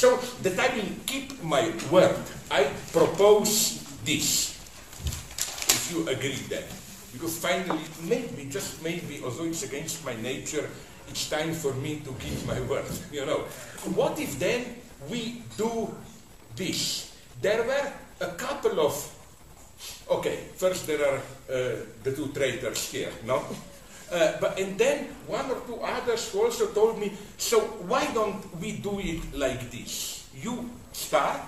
So that I will keep my word, I propose this. If you agree then. Because finally, maybe, just maybe, although it's against my nature, it's time for me to keep my word. You know, what if then we do this? There were a couple of, okay, first there are uh, the two traitors here, no? Uh, but and then one or two others also told me, so why don't we do it like this? You start,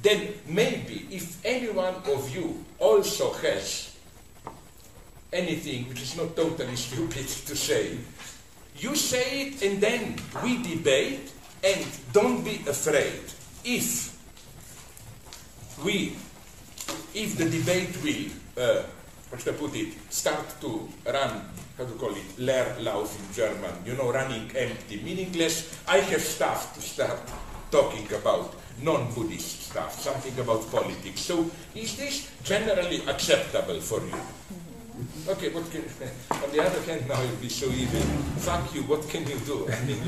then maybe if any one of you also has anything which is not totally stupid to say, you say it and then we debate and don't be afraid. If we, if the debate will, uh, how should I put it, start to run, how to call it, Leerlauf in German, you know, running empty, meaningless, I have stuff to start talking about non-Buddhist stuff, something about politics. So is this generally acceptable for you? Mm-hmm. Okay, what can, on the other hand, now you'll be so evil. Fuck you, what can you do? I mean,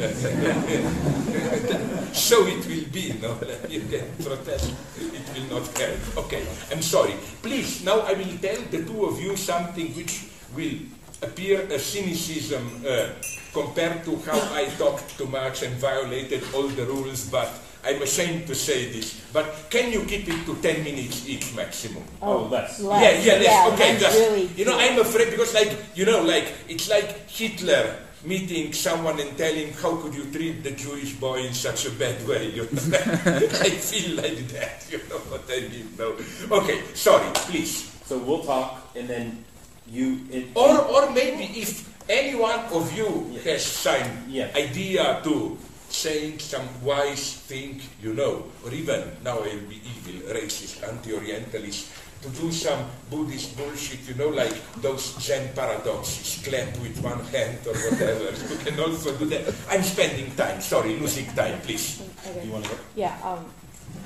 so it will be, no? You can protest, it will not help. Okay, I'm sorry. Please, now I will tell the two of you something which will appear a cynicism uh, compared to how I talked too much and violated all the rules, but I'm ashamed to say this, but can you keep it to 10 minutes each maximum? Oh, less. Yeah, yeah, less. Yeah, okay, just, really you know, I'm afraid because, like, you know, like, it's like Hitler meeting someone and telling, how could you treat the Jewish boy in such a bad way? You know? I feel like that, you know what I mean? No. Okay, sorry, please. So we'll talk, and then you. It, Or, or maybe if any one of you Yeah. has some Yeah. idea to saying some wise thing, you know, or even, now I'll be evil, racist, anti-Orientalist, to do some Buddhist bullshit, you know, like those Zen paradoxes, clap with one hand or whatever. you can also do that. I'm spending time, sorry, losing time, please. Okay. you want to go? Yeah. Um,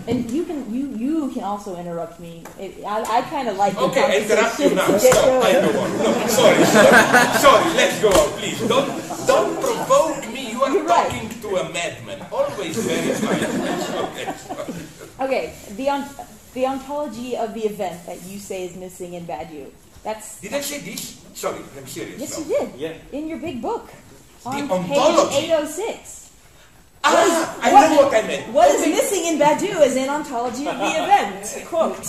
and you can you you can also interrupt me. It, I, I kind of like the Okay, interrupt you now. Stop. I know what. No, sorry, sorry, sorry. Let's go out, please. Don't don't provoke me. You are You're talking right. to a madman. Always very okay. okay. The on, the ontology of the event that you say is missing in Badiou. That's. Did I say this? Sorry, I'm serious. Yes, no. you did. Yeah. In your big book. On the ontology. page 806. Ah, what is, ah, I what, know what I meant. What is missing in Badiou is an ontology of the event. Quote.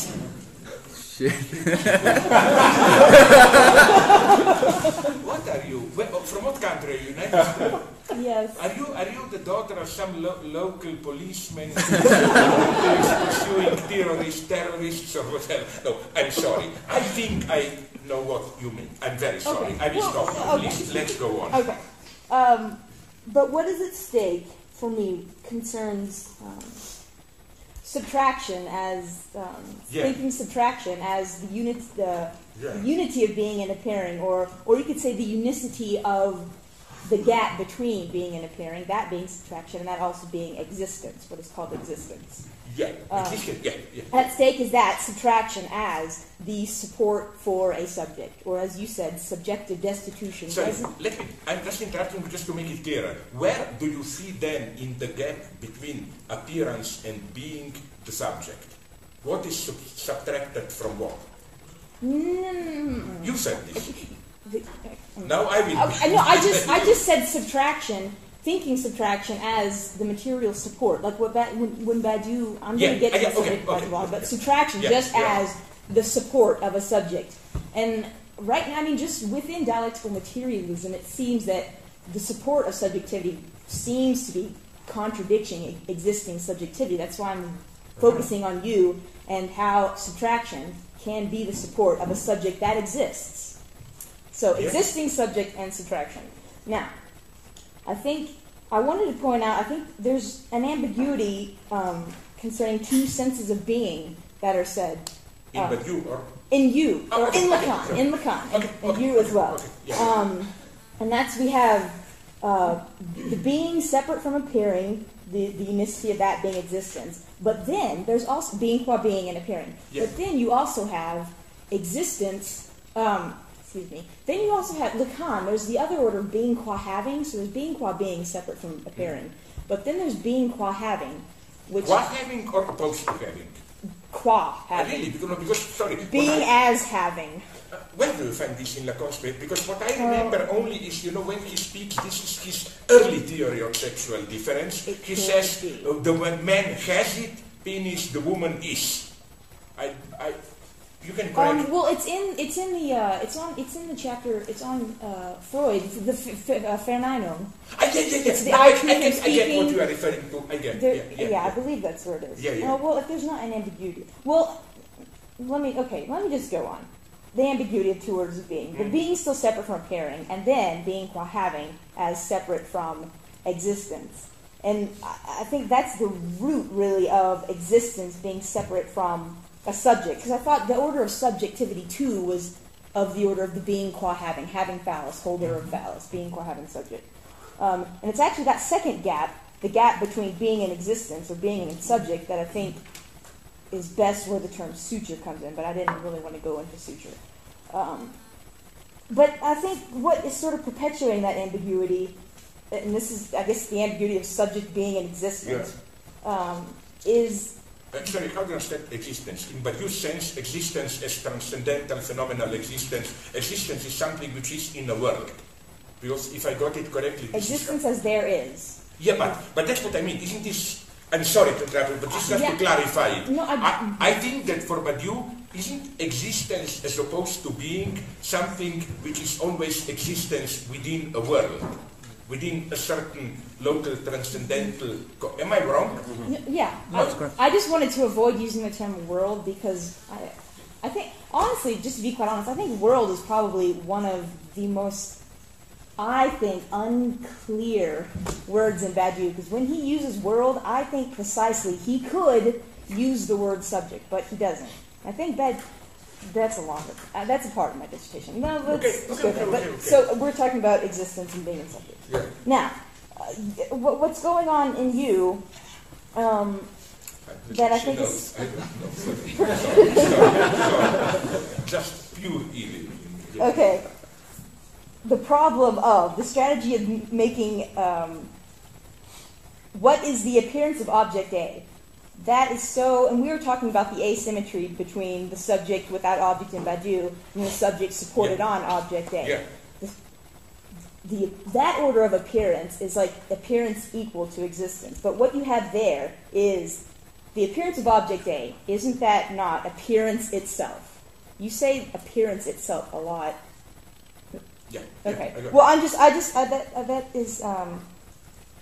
Shit. what are you? Oh, from what country are you? United Yes. Are you are you the daughter of some lo local policeman who is pursuing terrorists, terrorists or whatever? No, I'm sorry. I think I know what you mean. I'm very sorry. Okay. I will well, stop. Okay. Please, let's go on. Okay. Um, but what is at stake for me concerns um, subtraction as um, Yeah. thinking subtraction as the unit the Yeah. unity of being and appearing, or or you could say the unicity of the gap between being and appearing, that being subtraction, and that also being existence, what is called existence. Yeah, at yeah, yeah. At stake is that subtraction as the support for a subject, or as you said, subjective destitution. Sorry, let me, I'm just interrupting just to make it clearer. Where do you see then in the gap between appearance and being the subject? What is sub- subtracted from what? Mm, You said this. The- Now I will. I, I. I just I just said subtraction, thinking subtraction as the material support, like what ba- when, when Badiou. I'm Yeah, going to get to okay, in a bit, okay, Badiou, but okay. subtraction Yeah, just yeah. as the support of a subject. And right now, I mean, just within dialectical materialism, it seems that the support of subjectivity seems to be contradicting existing subjectivity. That's why I'm focusing on you and how subtraction can be the support of a subject that exists. So Yeah. existing subject and subtraction. Now, I think I wanted to point out. I think there's an ambiguity um, concerning two senses of being that are said In uh, Badiou or in you Oh, or okay, in okay, Lacan, sure. in Lacan, and, Okay, and okay, you as well. okay, yeah. Um, and that's we have uh, the being separate from appearing, the, the unicity of that being existence. But then there's also being qua being and appearing. Yeah. But then you also have existence. Um, excuse me. Then you also have Lacan. There's the other order of being qua having. So there's being qua being separate from appearing. But then there's being qua having, which Qua having or to having? qua Uh, having, really, because, because sorry. being I- as having. Uh, Where do you find this in Lacan's paper? Because what I remember only is, you know, when he speaks, this is his early theory of sexual difference. He says be. uh, the man has it, penis, the woman is. I, I, you can correct. Um, well, it's in it's in the uh, it's on it's in the chapter it's on uh, Freud the f- f- uh, Verneinung. Ah, yeah, yeah, yeah. it's the I, I, I, get, I get speaking. what you are referring to. I get. There, yeah, yeah, I yeah. believe that's where it is. Yeah, yeah. Oh, well, if there's not an ambiguity, well, let me okay, let me just go on. The ambiguity of two orders of being, the Mm. being still separate from appearing, and then being qua having as separate from existence. And I, I think that's the root, really, of existence being separate from a subject. Because I thought the order of subjectivity too was of the order of the being qua having, having phallus, holder of phallus, being qua having subject. Um, and it's actually that second gap, the gap between being and existence or being and subject, that I think is best where the term suture comes in, but I didn't really want to go into suture. Um, but I think what is sort of perpetuating that ambiguity, and this is, I guess, the ambiguity of subject being in existence, um, is Uh, sorry, how do you understand existence? In Badiou's sense, existence as transcendental phenomenal existence. Existence is something which is in the world. Because if I got it correctly, existence as there is. Yeah, but, but that's what I mean. Isn't this? I'm sorry to interrupt, but just Yeah. to clarify it. No, I- I, I think that for Badiou, isn't existence as opposed to being something which is always existence within a world, within a certain local transcendental. Co- Am I wrong? N- Yeah, No, I, that's I just wanted to avoid using the term world because I, I think, honestly, just to be quite honest, I think world is probably one of the most, I think, unclear words in Badiou. Because when he uses world, I think precisely he could use the word subject, but he doesn't. I think that that's a longer, uh, that's a part of my dissertation. No, let's, Okay, okay, go okay, there. Okay, okay. So we're talking about existence and being in subject. Yeah. Now, uh, what- what's going on in you? Um, That I think knows. is- I don't know. Sorry. Sorry. Sorry. Sorry. Just pure evil. Okay, the problem of the strategy of m- making um, what is the appearance of object A? That is so, and we were talking about the asymmetry between the subject without object in Badiou and the subject supported Yeah. on object A. Yeah. The that order of appearance is like appearance equal to existence. But what you have there is the appearance of object A. Isn't that not appearance itself? You say appearance itself a lot. Yeah. yeah, Okay. It. Well, I'm just, I just, I bet, I bet is. Um,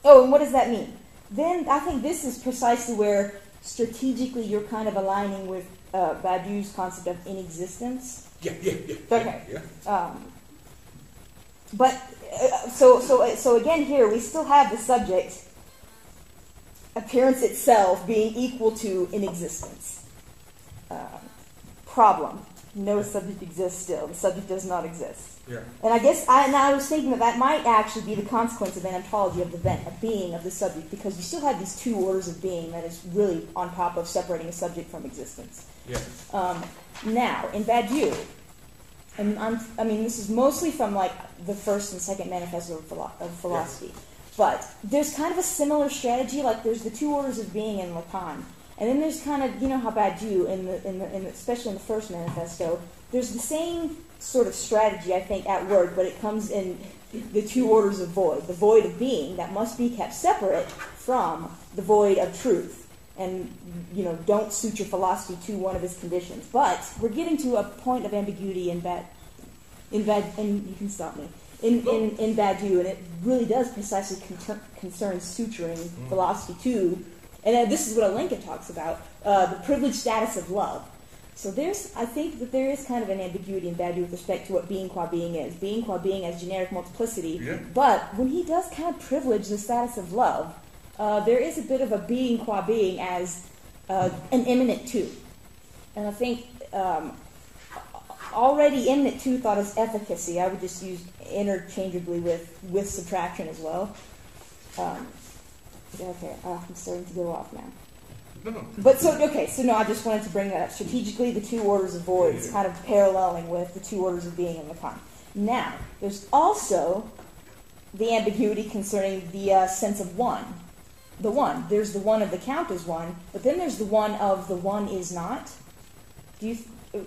oh, and what does that mean? Then I think this is precisely where strategically you're kind of aligning with uh, Badiou's concept of inexistence. yeah, yeah, yeah. Okay. Yeah. Um, but so so so again here we still have the subject appearance itself being equal to in existence. Um, problem: no subject exists still. The subject does not exist. Yeah. And I guess I, and I was thinking that that might actually be the consequence of an ontology of the event, of being of the subject, because you still have these two orders of being that is really on top of separating a subject from existence. Yeah. Um, now, in Badiou, and I'm, I mean, this is mostly from like the first and second manifesto of, philo- of philosophy, but there's kind of a similar strategy. Like there's the two orders of being in Lacan, and then there's kind of you know how Badiou in the, in the, in the especially in the first manifesto, there's the same sort of strategy I think at work, but it comes in the two orders of void: the void of being that must be kept separate from the void of truth and you know don't suit your philosophy to one of its conditions. But we're getting to a point of ambiguity in bad, in bad, and you can stop me in in in Badiou, and it really does precisely concern, concern suturing philosophy too. And uh, this is what Alenka talks about: uh, the privileged status of love. So there's, I think that there is kind of an ambiguity in Badiou with respect to what being qua being is. Being qua being as generic multiplicity. Yeah. But when he does kind of privilege the status of love, uh, there is a bit of a being qua being as uh, an immanent two. And I think um, already immanent two thought as efficacy. I would just use interchangeably with, with subtraction as well. Um, okay, uh, I'm starting to go off now. No. But so okay, so no, I just wanted to bring that up. Strategically, the two orders of voids Yeah. kind of paralleling with the two orders of being in Lacan. Now, there's also the ambiguity concerning the uh, sense of one. The one. There's the one of the count as one, but then there's the one of the one is not. Do you uh,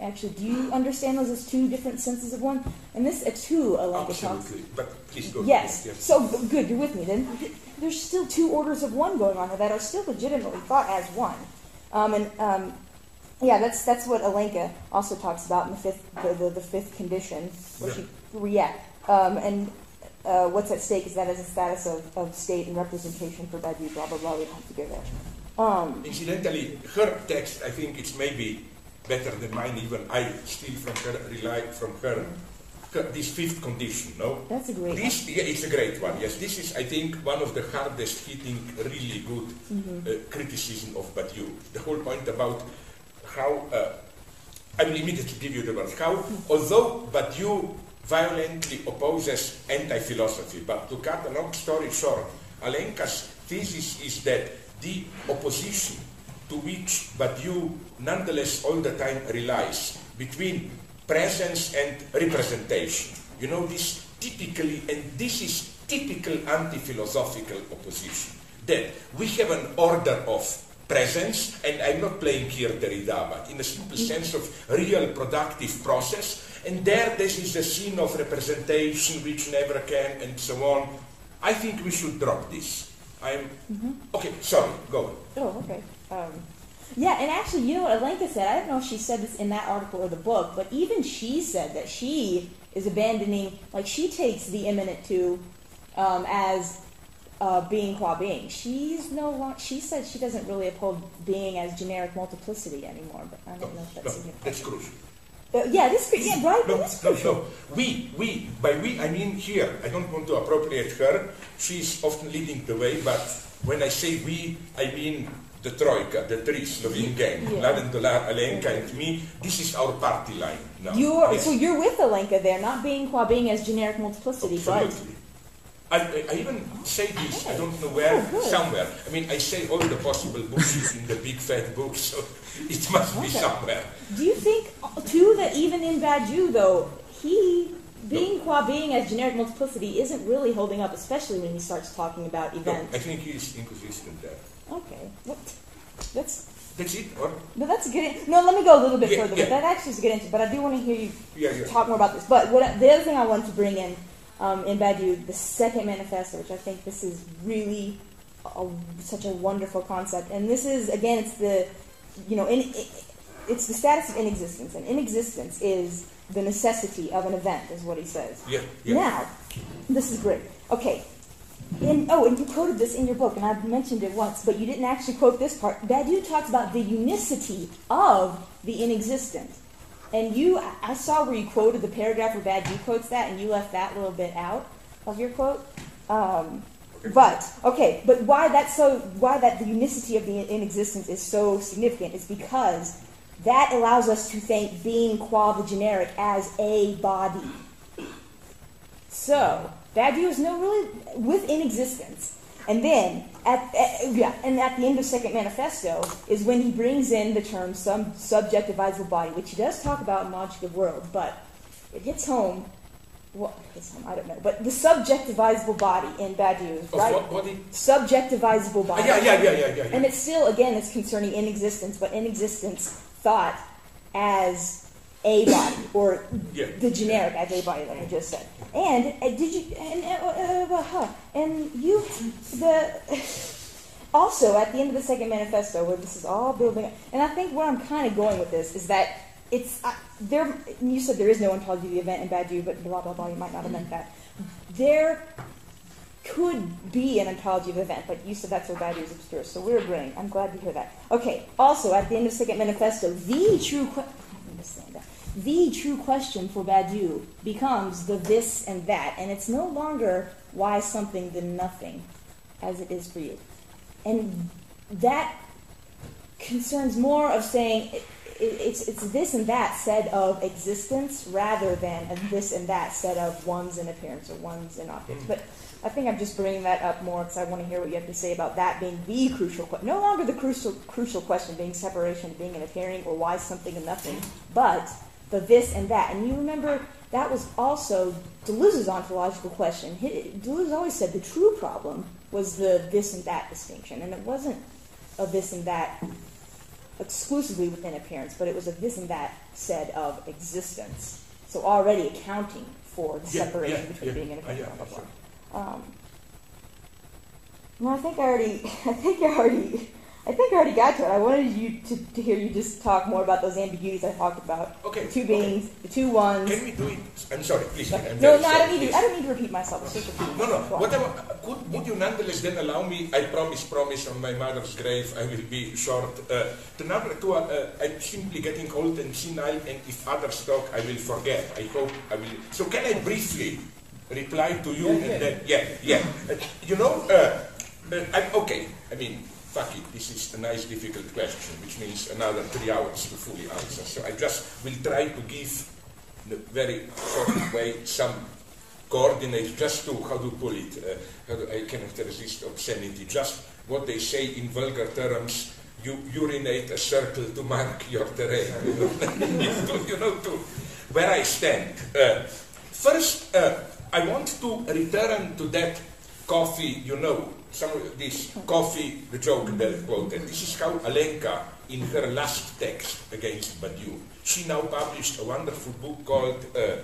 actually do you understand those as two different senses of one? And this a two Alenka talks. Absolutely. But please go Yes. ahead. So good, you're with me. Then there's still two orders of one going on here that are still legitimately thought as one. Um, and um, yeah, that's that's what Alenka also talks about in the fifth the, the, the fifth condition, where she yeah. Um, and uh, what's at stake is that as a status of, of state and representation for Badiou, blah blah blah. We don't have to go there. Um, Incidentally, her text, I think it's maybe better than mine even. I steal from her, rely from her, this fifth condition, no? that's a great. This, yeah, it's a great one. Yes, this is, I think, one of the hardest hitting, really good Mm-hmm. uh, criticism of Badiou. The whole point about how, uh, I will immediately give you the words, how, although Badiou violently opposes anti-philosophy, but to cut a long story short, Alenka's thesis is that the opposition to which Badiou nonetheless all the time relies between presence and representation. You know, this typically, and this is typical anti-philosophical opposition, that we have an order of presence, and I'm not playing here Derrida, but in a simple sense of real productive process, and there this is a scene of representation which never can, and so on. I think we should drop this. I'm, okay, sorry, go on. Oh, okay. Um, yeah, and actually, you know what Alenka said? I don't know if she said this in that article or the book, but even she said that she is abandoning, like, she takes the immanent two um, as uh, being qua being. She's no longer, she said she doesn't really uphold being as generic multiplicity anymore, but I don't know if no, that's significant. that's crucial. Uh, yeah, this, yeah, right? No, This no, no. We, we, by we, I mean here. I don't want to appropriate her. She's often leading the way, but when I say we, I mean the Troika, the three Slovene gang, Yeah. Mladen Dolar, Alenka, and me. This is our party line now. You're, Yes, So you're with Alenka there, not being qua being as generic multiplicity, but absolutely. I, I even say this, I don't know where, Oh, somewhere. I mean, I say all the possible books in the big fat book, so it must be somewhere. Do you think, too, that even in Badiou, though, he, being qua being as generic multiplicity, isn't really holding up, especially when he starts talking about No, events? I think he's inconsistent there. Okay. What? That's, That's it, or? no, that's good. No, let me go a little bit Yeah, further, yeah. but that actually is a good answer. But I do want to hear you yeah. talk more about this. But what the other thing I wanted to bring in um, in Badiou, the second manifesto, which I think this is really a, such a wonderful concept, and this is again, it's the you know, in, it, it's the status of inexistence, and inexistence is the necessity of an event, is what he says. Yeah, yeah. Now, this is great. Okay. In, oh, and you quoted this in your book, and I've mentioned it once, but you didn't actually quote this part. Badiou talks about the unicity of the inexistent. And you, I- saw where you quoted the paragraph where Bad Badiou quotes that, and you left that little bit out of your quote. Um, but okay, but why that's so? Why that the unicity of the inexistence is so significant is because that allows us to think being qua the generic as a body. So Bad Badiou is no really within existence. And then at, at- yeah, and at the end of Second Manifesto is when he brings in the term some subjectivizable body, which he does talk about in Logic of Worlds, but it hits home. What hits home? I don't know. But the subjectivizable body in Badiou, Of right? what body? Subjectivizable Ah, body. yeah, yeah, yeah, yeah, yeah. yeah. And it's still, again, it's concerning in existence, but in existence thought as a body, or Yeah. the generic as a body, like I just said. And uh, did you, and, uh, uh, uh, huh, and you, the, also at the end of the second manifesto, where this is all building, up, and I think where I'm kind of going with this is that it's, uh, there, you said there is no ontology of the event in Badiou, but blah, blah, blah, you might not have meant that. There could be an ontology of event, but you said that's where Badiou is obscure, so we're agreeing. I'm glad to hear that. Okay, also, at the end of Second Manifesto, the true que- the true question for Badiou becomes the this and that, and it's no longer why something then nothing, as it is for you. And that concerns more of saying it, it, it's, it's this and that said of existence rather than a this and that said of ones in appearance or ones in objects. Mm. But I think I'm just bringing that up more because I want to hear what you have to say about that being the crucial question. No longer the crucial, crucial question being separation, being an appearing, or why something and nothing, but the this and that. And you remember that was also Deleuze's ontological question. He, Deleuze always said the true problem was the this and that distinction, and it wasn't a this and that exclusively within appearance, but it was a this and that said of existence. So already accounting for the Yeah, separation yeah, between yeah. being and appearance. yeah, blah, blah, sure. Um, well, I think I already, I think I already, I think I already got to it. I wanted you to, to hear you just talk more about those ambiguities I talked about. Okay, The two okay. beings, the two ones. Can we do it? I'm sorry, please. I'm no, no, I don't need please. to. I don't need to repeat myself. Repeating No, no. myself. Go on. Whatever. Could, would you nonetheless then allow me? I promise, promise on my mother's grave. I will be short. Uh, to number two, uh, I'm simply getting old and senile, and if others talk, I will forget. I hope I will. So can I briefly reply to you? Yeah, and then, yeah, yeah. Uh, you know, uh, uh, I'm, okay. I mean, fuck it. This is a nice, difficult question, which means another three hours to fully answer. So I just will try to give, in a very short way, some coordinates just to, how to pull it, uh, how do, I cannot resist obscenity, just what they say in vulgar terms, you urinate a circle to mark your terrain, to, you know, to where I stand. Uh, first, uh, I want to return to that coffee, you know, some of this coffee, the joke that quoted. This is how Alenka, in her last text against Badiou, she now published a wonderful book called uh,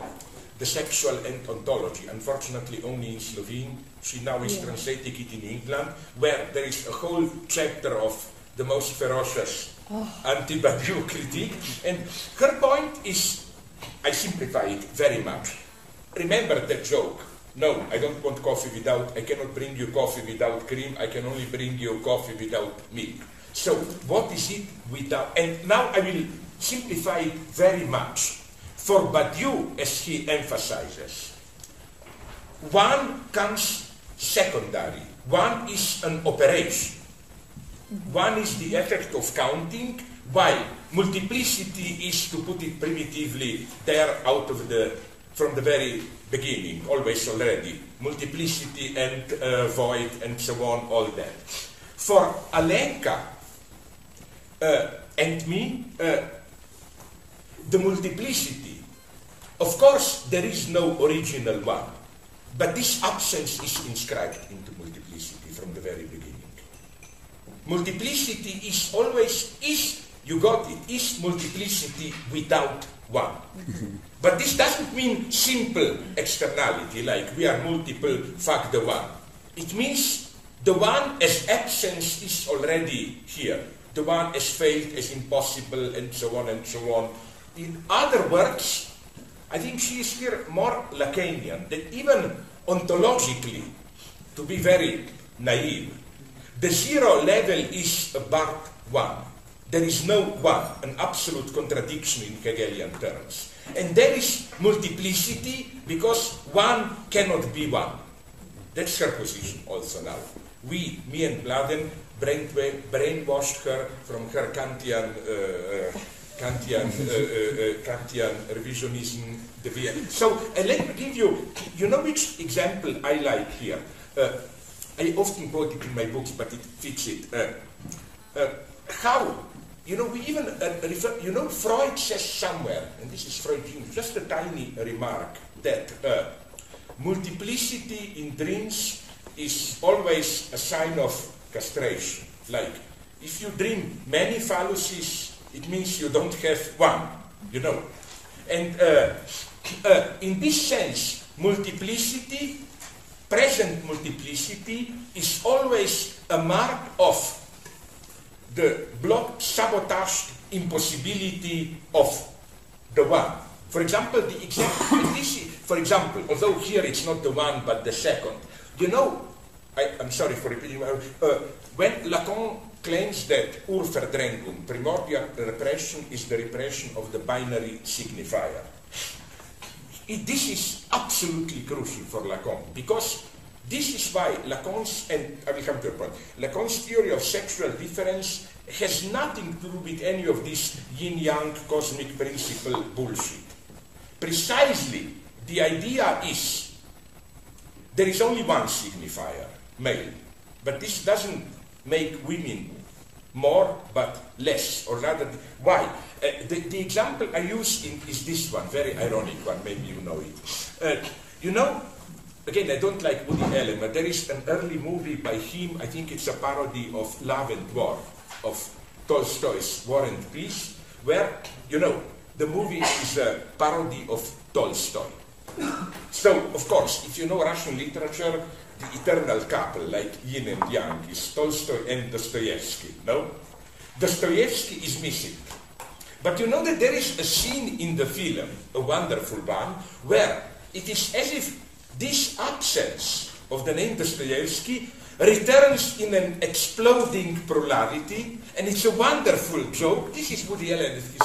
The Sexual End Ontology, unfortunately only in Slovene. She now is Yeah. translating it in England, where there is a whole chapter of the most ferocious anti-Badiou critique. And her point is, I simplify it very much. Remember the joke. No, I don't want coffee without, I cannot bring you coffee without cream, I can only bring you coffee without milk. So, what is it without, and now I will simplify it very much. For Badiou, as he emphasizes, one comes secondary, one is an operation. One is the effect of counting, Why? multiplicity is, to put it primitively, there out of the, from the very beginning, always already. Multiplicity and uh, void and so on, all that. For Alenka uh, and me, uh, the multiplicity, of course, there is no original one, but this absence is inscribed into multiplicity from the very beginning. Multiplicity is always, is, you got it, is multiplicity without one. But this doesn't mean simple externality, like we are multiple, fuck the one. It means the one as absence is already here. The one as failed, as impossible, and so on and so on. In other words, I think she is here more Lacanian, that even ontologically, to be very naive, the zero level is about one. There is no one, an absolute contradiction in Hegelian terms. And there is multiplicity because one cannot be one. That's her position also now. We, me and Mladen, brainwashed her from her Kantian, uh, uh, Kantian, uh, uh, uh, Kantian revisionism. So uh, let me give you, you know which example I like here? I often quote it in my books, but it fits it. How? You know, we even uh, refer, you know, Freud says somewhere, and this is Freudian, just a tiny remark, that uh, multiplicity in dreams is always a sign of castration. Like, if you dream many phalluses, it means you don't have one, you know. And uh, uh, in this sense, multiplicity, present multiplicity, is always a mark of the block sabotaged impossibility of the one. For example, the example, this is- for example, although here it's not the one but the second, you know, I, am sorry for repeating, uh, when Lacan claims that Urverdrängung, primordial repression, is the repression of the binary signifier, it, this is absolutely crucial for Lacan because this is why Lacan's, and I will come to a point, Lacan's theory of sexual difference has nothing to do with any of this yin yang cosmic principle bullshit. Precisely, the idea is there is only one signifier, male, but this doesn't make women more but less, or rather, why? Uh, the, the example I use in, is this one, very ironic one, maybe you know it. Uh, you know, again, I don't like Woody Allen, but there is an early movie by him, I think it's a parody of Love and War, of Tolstoy's War and Peace, where, you know, the movie is a parody of Tolstoy. So, of course, if you know Russian literature, the eternal couple, like yin and yang, is Tolstoy and Dostoevsky, no? Dostoevsky is missing. But you know that there is a scene in the film, a wonderful one, where it is as if this absence of the name Dostoevsky returns in an exploding plurality, and it's a wonderful joke. This is Woody Allen at his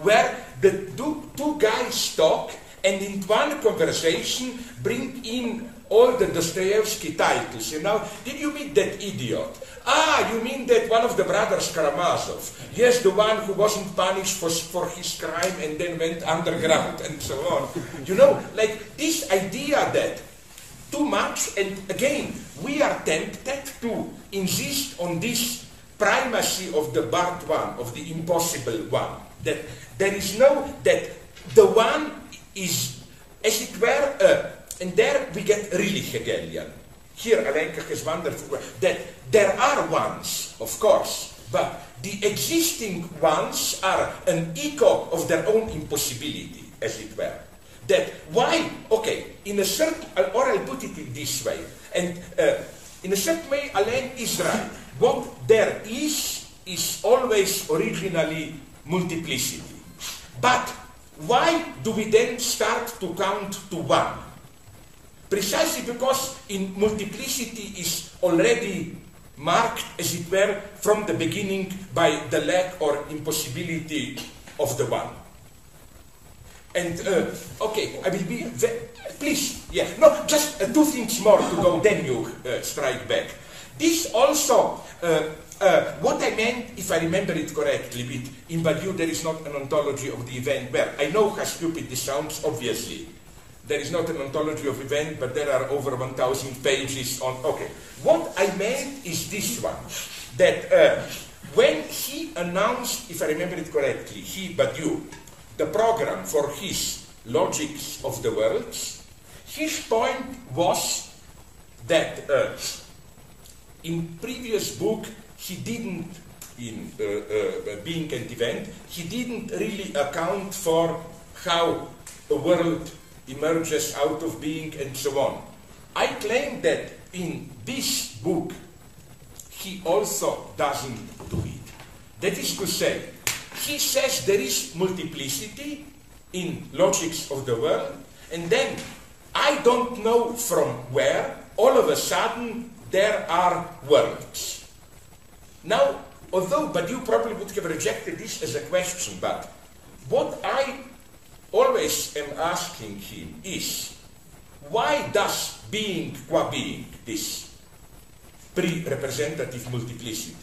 where the two, two guys talk, and in one conversation bring in all the Dostoevsky titles. You know, did you meet that idiot? Ah, you mean that one of the brothers Karamazov? Yes, the one who wasn't punished for, for his crime and then went underground and so on. You know, like this idea that too much, and again, we are tempted to insist on this primacy of the bad one, of the impossible one. That there is no, that the one is, as it were, uh, and there we get really Hegelian. Here, Alenka has wonderful that there are ones, of course, but the existing ones are an echo of their own impossibility, as it were. That why, okay, in a certain, or I'll put it in this way, and uh, in a certain way, Alain is right. What there is, is always originally multiplicity. But why do we then start to count to one? Precisely because in multiplicity is already marked, as it were, from the beginning by the lack or impossibility of the one. And, uh, okay, I will be, please, yeah, no, just uh, two things more to go, then you uh, strike back. This also, uh, uh, what I meant, if I remember it correctly, with in Badiou there is not an ontology of the event where, I know how stupid this sounds, obviously, there is not an ontology of event, but there are over 1,000 pages on. Okay. What I meant is this one that uh, when he announced, if I remember it correctly, he, Badiou, the program for his logics of the worlds, his point was that uh, in previous book he didn't, in uh, uh being and event, he didn't really account for how a world emerges out of being, and so on. I claim that in this book, he also doesn't do it. That is to say, he says there is multiplicity in logics of the world, and then I don't know from where, all of a sudden, there are worlds. Now, although, but you probably would have rejected this as a question, but what I always am asking him is why does being qua being, this pre-representative multiplicity,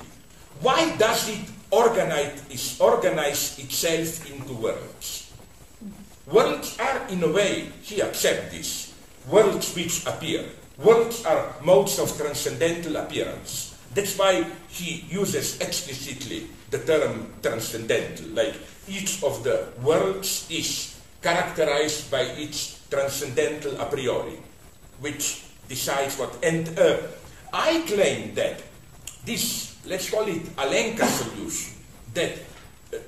why does it organize, is organize itself into worlds? Worlds are, in a way, he accepts this, worlds which appear. Worlds are modes of transcendental appearance. That's why he uses explicitly the term transcendental, like each of the worlds is characterized by its transcendental a priori, which decides what. And uh, I claim that this, let's call it Alenka solution, that,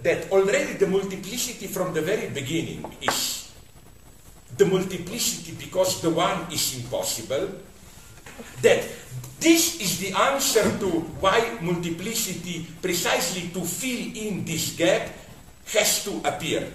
that already the multiplicity from the very beginning is the multiplicity because the one is impossible, that this is the answer to why multiplicity, precisely to fill in this gap, has to appear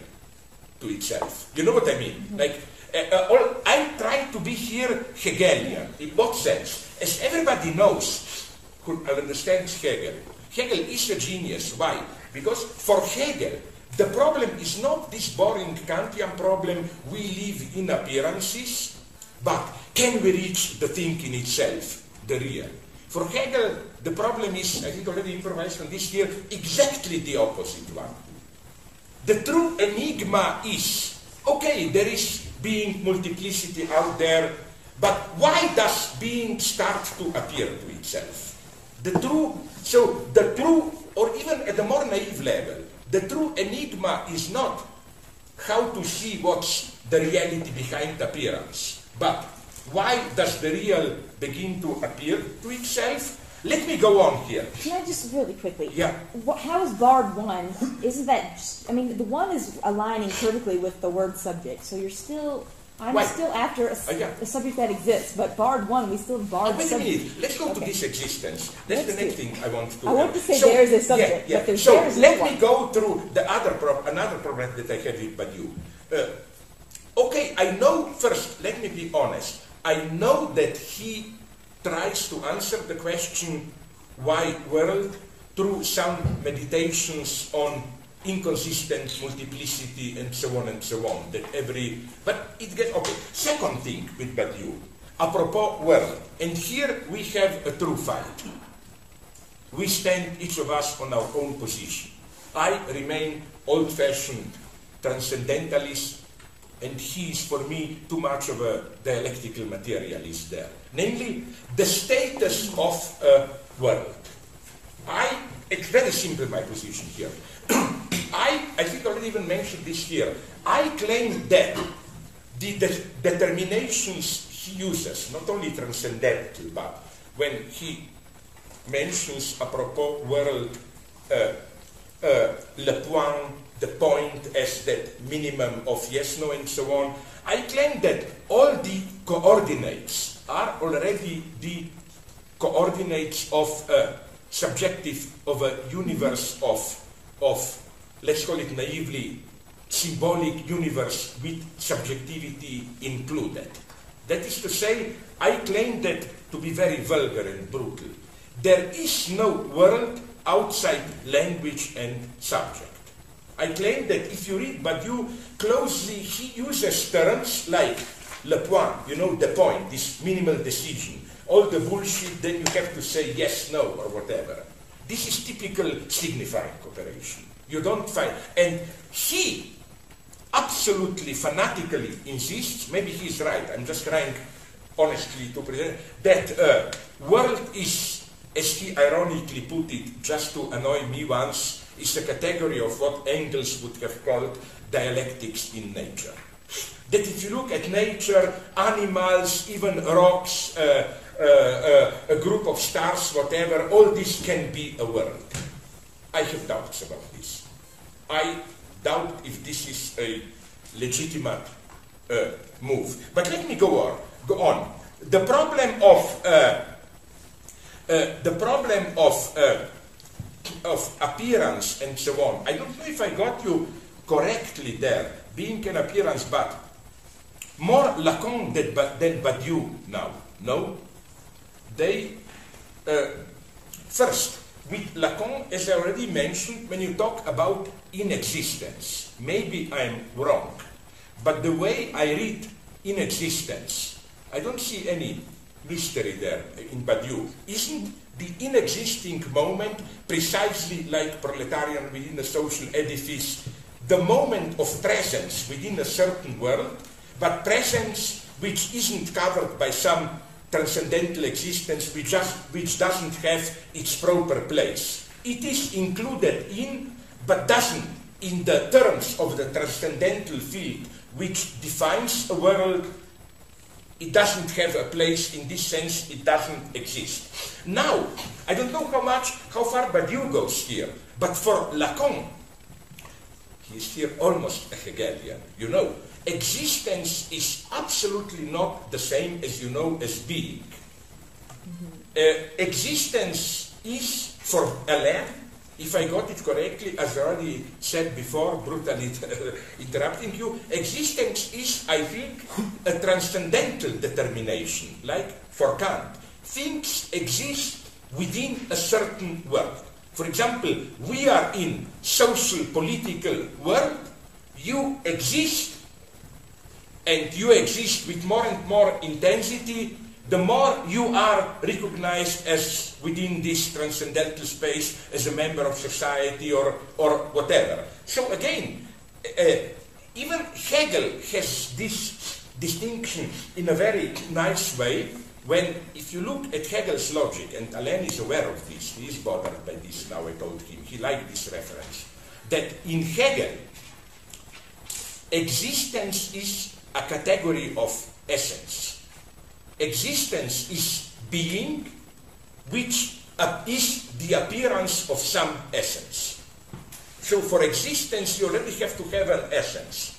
to itself. You know what I mean? Mm-hmm. Like, uh, uh, all, I'm trying to be here Hegelian. In what sense? As everybody knows who understands Hegel, Hegel is a genius. Why? Because for Hegel, the problem is not this boring Kantian problem, we live in appearances, but can we reach the thing in itself, the real? For Hegel, the problem is, I think already improvised on this here, exactly the opposite one. The true enigma is okay, there is being multiplicity out there, but why does being start to appear to itself? The true, so the true or even at a more naive level, the true enigma is not how to see what's the reality behind appearance, but why does the real begin to appear to itself? Let me go on here. Can I just really quickly? Yeah. What, how is barred one? Isn't that? Just, I mean, the one is aligning perfectly with the word subject. So you're still. I'm Right. still after a, Uh, yeah. a subject that exists, but barred one, we still have barred Wait a subject. minute. Let's go to this existence. That's the Let's next do thing I want to. I want to say So, there is a subject, yeah, yeah. but there's- so let me one. go through the other prob- another problem that I had with Badiou. Uh, okay, I know first. Let me be honest. I know that he tries to answer the question why world through some meditations on inconsistent multiplicity and so on and so on. That every but it gets okay. Second thing with Badiou, apropos world, and here we have a true fight. We stand each of us on our own position. I remain old-fashioned transcendentalist, and he is for me too much of a dialectical materialist there. Namely, the status of a world. I, it's very simple my position here. I, I think I already even mentioned this here. I claim that the, de- determinations he uses, not only transcendental, but when he mentions apropos world uh, uh, le point, the point as that minimum of yes, no, and so on. I claim that all the coordinates are already the coordinates of a subjective, of a universe of, of, let's call it naively, symbolic universe with subjectivity included. That is to say, I claim that to be very vulgar and brutal. There is no world outside language and subject. I claim that if you read Badiou closely, he uses terms like le point, you know, the point, this minimal decision. All the bullshit, then you have to say yes, no, or whatever. This is typical signifying cooperation. You don't find, and he absolutely fanatically insists, maybe he's right, I'm just trying honestly to present, that uh, world is, as he ironically put it, just to annoy me once, is a category of what Engels would have called dialectics in nature. That if you look at nature, animals, even rocks, uh, uh, uh, a group of stars, whatever, all this can be a world. I have doubts about this. I doubt if this is a legitimate uh, move. But let me go on. Go on. The problem of uh, uh, the problem of of appearance and so on. I don't know if I got you correctly there. Being an appearance, but more Lacan than, than Badiou now. No, they uh, first with Lacan, as I already mentioned, when you talk about inexistence, maybe I'm wrong, but the way I read inexistence, I don't see any mystery there in Badiou. Isn't the inexisting moment precisely like proletarian within a social edifice, the moment of presence within a certain world, but presence which isn't covered by some transcendental existence which, just, which doesn't have its proper place. It is included in, but doesn't, in the terms of the transcendental field which defines a world, it doesn't have a place in this sense, it doesn't exist. Now, I don't know how much, how far Badiou goes here, but for Lacan, he is here almost a Hegelian. You know, existence is absolutely not the same as you know as being. Uh, existence is for Alain, if I got it correctly, as I already said before, brutally interrupting you, existence is, I think, a transcendental determination, like for Kant. Things exist within a certain world. For example, we are in social political world, you exist and you exist with more and more intensity, the more you are recognized as within this transcendental space as a member of society or, or whatever. So again, uh, even Hegel has this distinction in a very nice way. When, if you look at Hegel's logic, and Alain is aware of this, he is bothered by this now, I told him, he liked this reference, that in Hegel, existence is a category of essence. Existence is being, which is the appearance of some essence. So for existence, you already have to have an essence.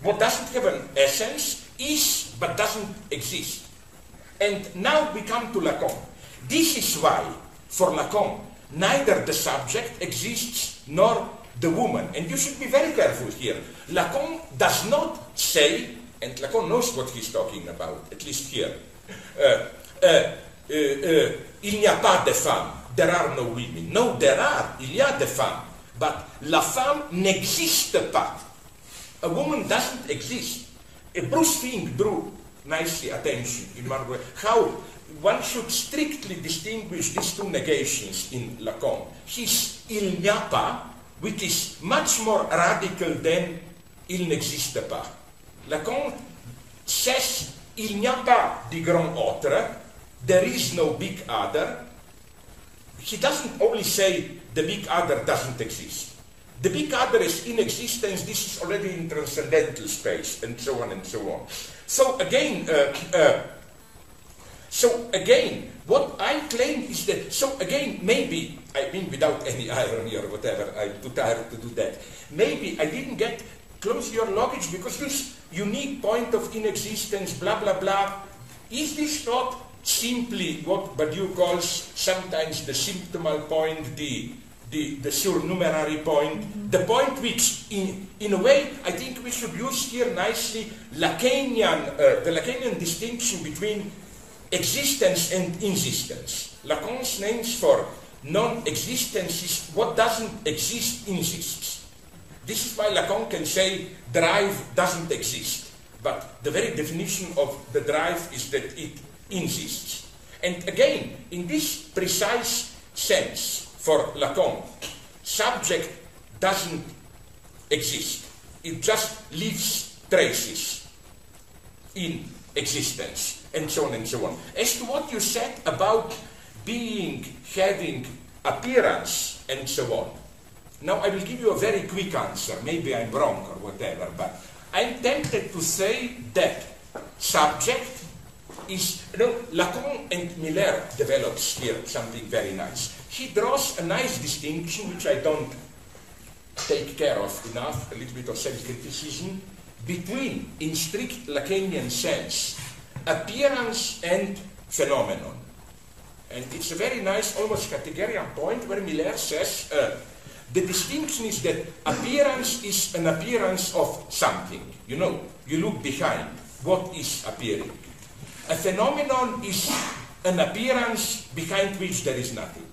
What doesn't have an essence is, but doesn't exist. And now we come to Lacan. This is why, for Lacan, neither the subject exists nor the woman. And you should be very careful here. Lacan does not say, and Lacan knows what he's talking about, at least here. Uh, uh, uh, uh il n'y a pas de femmes, there are no women. No, there are, il y a des femmes. But la femme n'existe pas. A woman doesn't exist. Bruce Fink drew nicely attention in way how one should strictly distinguish these two negations in Lacan. His il n'y a pas, which is much more radical than il n'existe pas. Lacan says il n'y a pas de grand autre, there is no big other. He doesn't only say the big other doesn't exist. The big other is in existence, this is already in transcendental space, and so on and so on. So again, uh, uh, so again, what I claim is that, so again, maybe, I mean without any irony or whatever, I'm too tired to do that, maybe I didn't get close your luggage because this unique point of inexistence, blah, blah, blah, is this not simply what Badiou calls sometimes the symptomal point, the the, the surnumerary point, mm-hmm. the point which, in, in a way, I think we should use here nicely Lacanian, uh, the Lacanian distinction between existence and insistence. Lacan's names for non-existence is what doesn't exist insists. This is why Lacan can say drive doesn't exist. But the very definition of the drive is that it insists. And again, in this precise sense, for Lacan, subject doesn't exist. It just leaves traces in existence, and so on and so on. As to what you said about being, having appearance, and so on. Now, I will give you a very quick answer. Maybe I'm wrong or whatever, but I'm tempted to say that subject is, you know, Lacan and Miller develops here something very nice. He draws a nice distinction, which I don't take care of enough, a little bit of self-criticism, between, in strict Lacanian sense, appearance and phenomenon. And it's a very nice, almost Heideggerian point where Miller says uh, the distinction is that appearance is an appearance of something. You know, you look behind. What is appearing? A phenomenon is an appearance behind which there is nothing.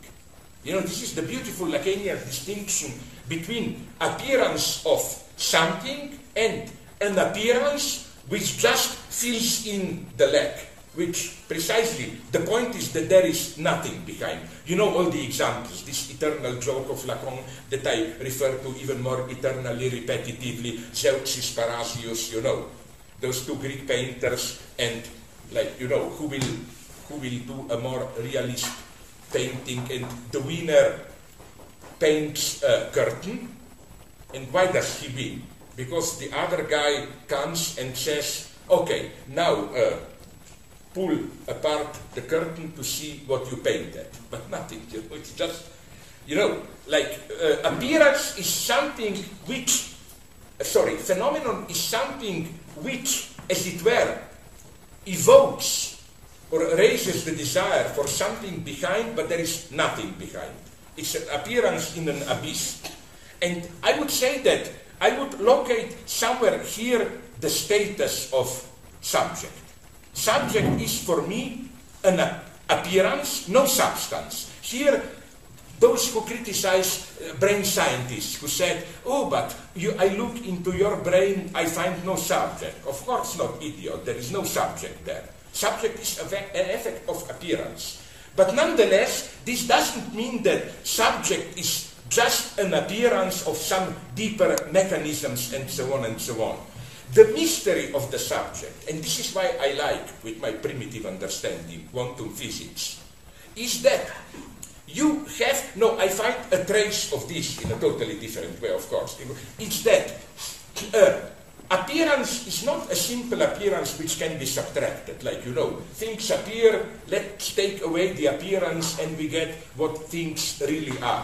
You know, this is the beautiful Lacanian distinction between appearance of something and an appearance which just fills in the lack, which precisely the point is that there is nothing behind. You know all the examples, this eternal joke of Lacan that I refer to even more eternally repetitively, Zeuxis Parrhasius, you know, those two Greek painters and like you know who will who will do a more realist painting and the winner paints a curtain? And why does he win? Because the other guy comes and says okay now uh, pull apart the curtain to see what you painted. But nothing you know, it's just you know like uh, appearance is something which uh, sorry phenomenon is something which as it were evokes or raises the desire for something behind, but there is nothing behind. It's an appearance in an abyss. And I would say that I would locate somewhere here the status of subject. Subject is for me an appearance, no substance. Here, those who criticize uh, brain scientists who said, oh, but you, I look into your brain, I find no subject. Of course not, idiot. There is no subject there. Subject is an effect of appearance. But nonetheless, this doesn't mean that subject is just an appearance of some deeper mechanisms and so on and so on. the mystery of the subject, and this is why I like, with my primitive understanding, quantum physics, is that you have, no, I find a trace of this in a totally different way, of course. It's that uh, appearance is not a simple appearance which can be subtracted. Like, you know, things appear, let's take away the appearance and we get what things really are.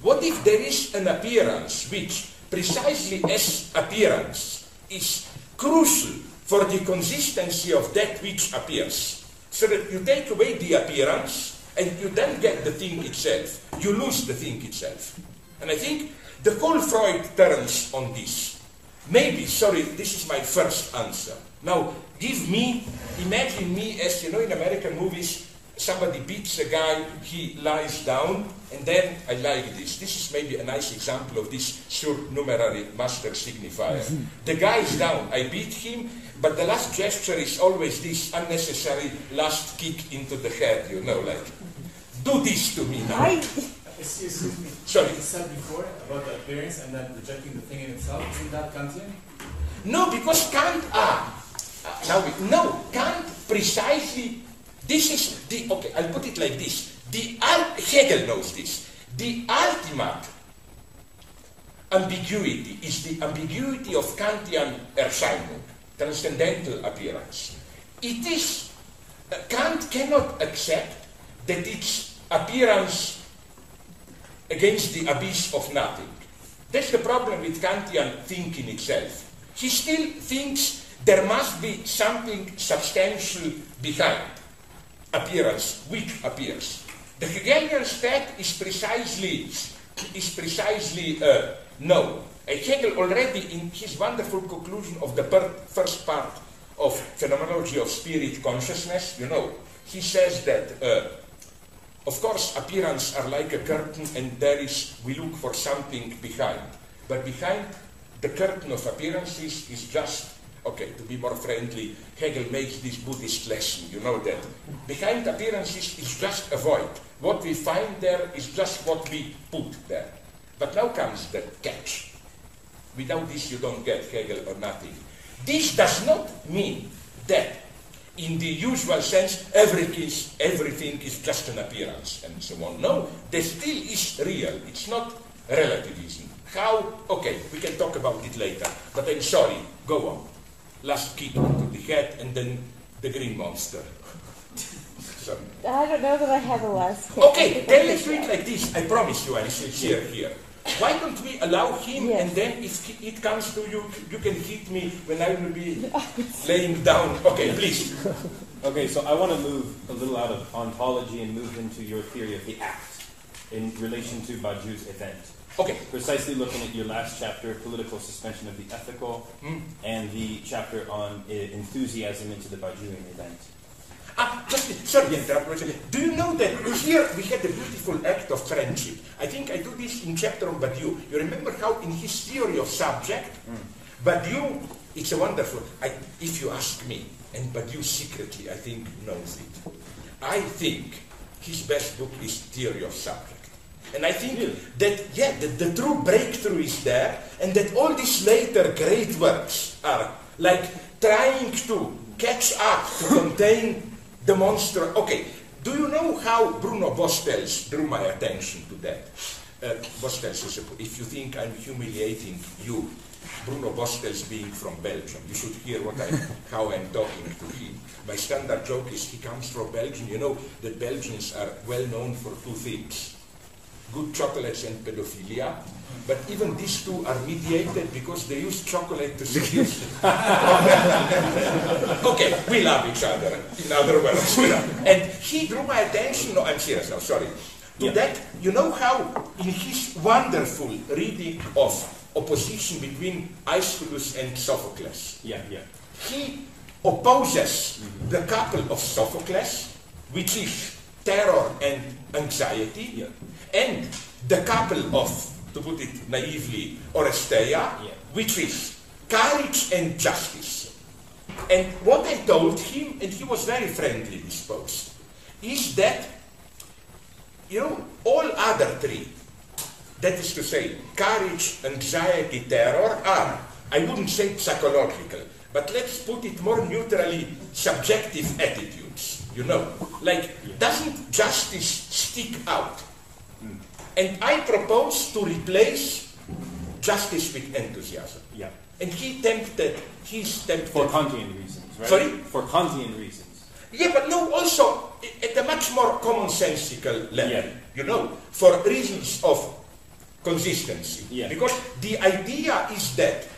What if there is an appearance which, precisely as appearance, is crucial for the consistency of that which appears? So that you take away the appearance and you then get the thing itself. You lose the thing itself. And I think the whole Freud turns on this. Maybe, sorry, this is my first answer. Now, give me, imagine me as, you know, in American movies, somebody beats a guy, he lies down, and then I like this. This is maybe a nice example of this surnumerary master signifier. Mm-hmm. the guy is down, I beat him, but the last gesture is always this unnecessary last kick into the head, you know, like, do this to me now. I, Excuse me. Sorry. You said before about the appearance and then rejecting the thing in itself. Isn't that Kantian? No, because Kant, ah, ah, now we, no, Kant precisely, this is the, okay, I'll put it like this. The, ul- Hegel knows this. The ultimate ambiguity is the ambiguity of Kantian Erscheinung, transcendental appearance. It is, uh, Kant cannot accept that its appearance against the abyss of nothing. That's the problem with Kantian thinking itself. He still thinks there must be something substantial behind appearance, which appears. The Hegelian step is precisely is precisely uh, no. Hegel already in his wonderful conclusion of the first part of phenomenology of spirit consciousness, you know, he says that uh, of course, appearances are like a curtain, and there is, we look for something behind. But behind the curtain of appearances is just, okay, to be more friendly, Hegel makes this Buddhist lesson, you know that. Behind appearances is just a void. What we find there is just what we put there. But now comes the catch. Without this, you don't get Hegel or nothing. This does not mean that in the usual sense, everything is, everything is just an appearance and so on. No, there still is real. It's not relativism. How? Okay, we can talk about it later. But I'm sorry. Go on. Last kick into the head and then the green monster. Sorry. I don't know that I have a last kick. Okay, then let's do it like this. I promise you, I'm sincere here. Why don't we allow him Yes. and then if it comes to you, you can hit me when I will be laying down. Okay, please. Okay, so I want to move a little out of ontology and move into your theory of the act in relation to Badiou's event. Okay. Precisely looking at your last chapter, political suspension of the ethical, Hmm. and the chapter on uh, enthusiasm into the Badiouian event. Ah, just sorry, to interrupt for a second. Do you know that here we had a beautiful act of friendship? I think I do this in chapter on Badiou. You remember how in his theory of subject, Badiou, it's a wonderful. I, if you ask me, and Badiou secretly, I think knows it. I think his best book is Theory of Subject. And I think Really? that, yeah, that the true breakthrough is there, and that all these later great works are like trying to catch up to contain the monster. Okay, do you know how Bruno Bosteels drew my attention to that? Uh, Bosteels is, a, if you think I'm humiliating you, Bruno Bosteels being from Belgium, you should hear what I, how I'm talking to him. My standard joke is he comes from Belgium. You know that Belgians are well known for two things good chocolates and pedophilia. But even these two are mediated because they use chocolate to seduce. okay, we love each other. In other words, we love. and he drew my attention. No, I'm serious now. Sorry. To Yeah. that, you know how in his wonderful reading of opposition between Aeschylus and Sophocles, Yeah, yeah. he opposes mm-hmm. the couple of Sophocles, which is terror and anxiety, Yeah. And the couple of, to put it naively, Oresteia, Yeah. which is courage and justice. And what I told him, and he was very friendly disposed, is that, you know, all other three, that is to say, courage, anxiety, terror, are I wouldn't say psychological, but let's put it more neutrally, subjective attitudes. You know, like doesn't justice stick out? And I propose to replace justice with enthusiasm. Yeah. And he tempted, he's tempted. For Kantian reasons, right? Sorry? For Kantian reasons. Yeah, but no, also at a much more commonsensical level. Yeah. You know, for reasons of consistency. Yeah. Because the idea is that,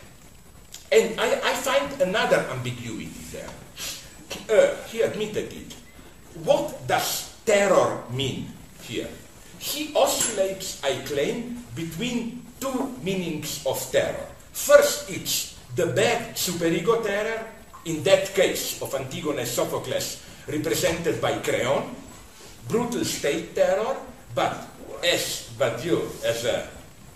and I, I find another ambiguity there. Uh, he admitted it. What does terror mean here? He oscillates, I claim, between two meanings of terror. First, it's the bad superego terror, in that case of Antigone Sophocles, represented by Creon, brutal state terror, but as Badiou, as a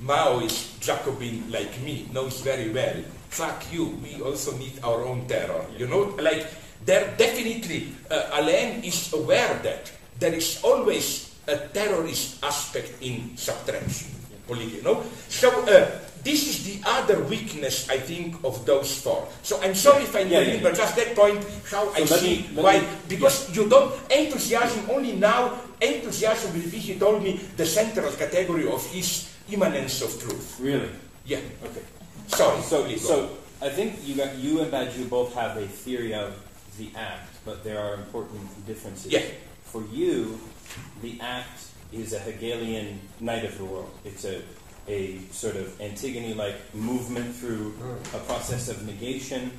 Maoist Jacobin like me, knows very well, fuck you, we also need our own terror. You know, like, there definitely, uh, Alain is aware that there is always a terrorist aspect in subtraction, politi- you know? So, uh, this is the other weakness, I think, of those four. So I'm sorry if I Yeah, yeah, intervene, but just that point, how I So let see me- why, me- because you don't, enthusiasm only now, enthusiasm will be, he told me, the central category of his immanence of truth. Really? Yeah, Okay. sorry. So, so I think you got you and Badiou both have a theory of the act, but there are important differences. Yeah. For you, the act is a Hegelian night of the world. It's a a sort of Antigone-like movement through a process of negation,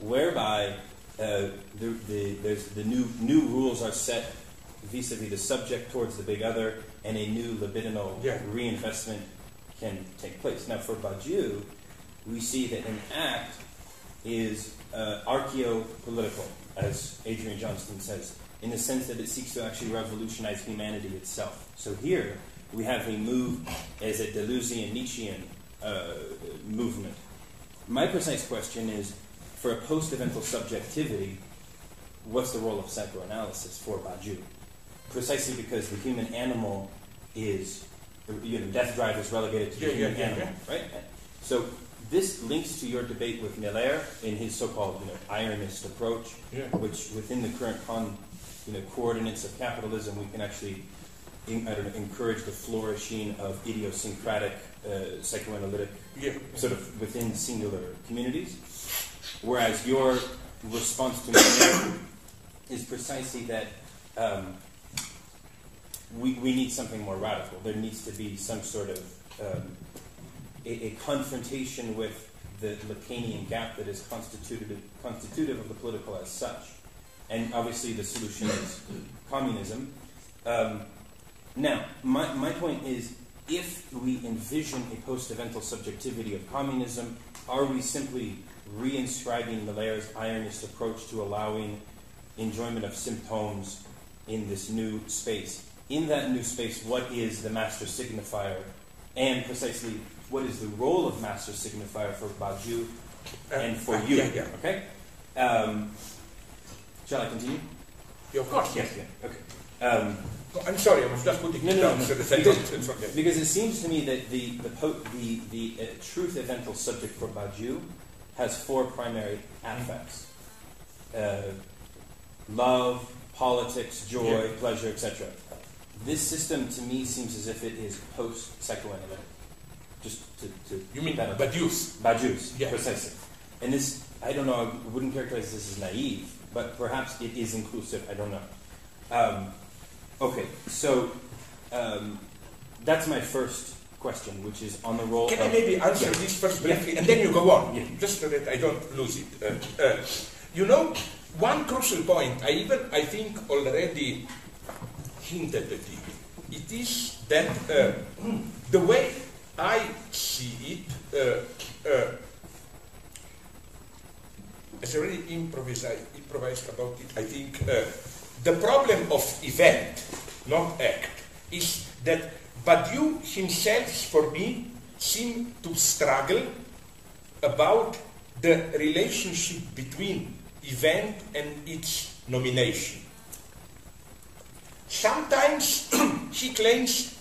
whereby uh, the, the, there's the new new rules are set vis-a-vis the subject towards the big other, and a new libidinal Yeah. reinvestment can take place. Now, for Badiou, we see that an act is uh, archaeo-political, as Adrian Johnston says, in the sense that it seeks to actually revolutionize humanity itself. So here we have a move as a Deleuzian Nietzschean uh, movement. My precise question is, for a post-evental subjectivity, what's the role of psychoanalysis for Badiou? Precisely because the human animal is, you know, death drive is relegated to the Yeah, yeah, human yeah, animal, right? So this links to your debate with Miller in his so-called, you know, ironist approach, Yeah. which within the current con, you know, coordinates of capitalism, we can actually, in, I don't know, encourage the flourishing of idiosyncratic uh, psychoanalytic Yeah. sort of within singular communities. Whereas your response to Miller is precisely that um, we, we need something more radical. There needs to be some sort of um, a, a confrontation with the Lacanian gap that is constituted, constitutive of the political as such. And obviously, the solution is communism. Um, now, my, my point is if we envision a post evental subjectivity of communism, are we simply reinscribing Miller's ironist approach to allowing enjoyment of symptoms in this new space? In that new space, what is the master signifier? And precisely, what is the role of master signifier for Badiou and for Uh, you? Yeah, yeah. Okay? Um, shall I continue? Yeah, of course, yes. Yeah. Okay. Um, I'm sorry, I was just putting No, it no, down no, so no. that I Because- don't. Because it seems to me that the the, po- the, the uh, truth evental subject for Badiou has four primary affects: uh, love, politics, joy, Yeah. pleasure, etc. This system, to me, seems as if it is post psychoanalytic. Just to, to You mean that up. Badiou's? Badiou's, Yeah. precisely. And this, I don't know, I wouldn't characterize this as naive, but perhaps it is inclusive. I don't know. Um, okay, so um, that's my first question, which is on the role Can I maybe answer Yeah. this first Yeah. briefly, and then you go on, Yeah. just so that I don't lose it. Uh, uh, you know, one crucial point, I even, I think, already hinted at it. It is that uh, the way I see it, uh, uh, as I already improvised, improvised about it, I think uh, the problem of event, not act, is that Badiou himself, for me, seemed to struggle about the relationship between event and its nomination. Sometimes he claims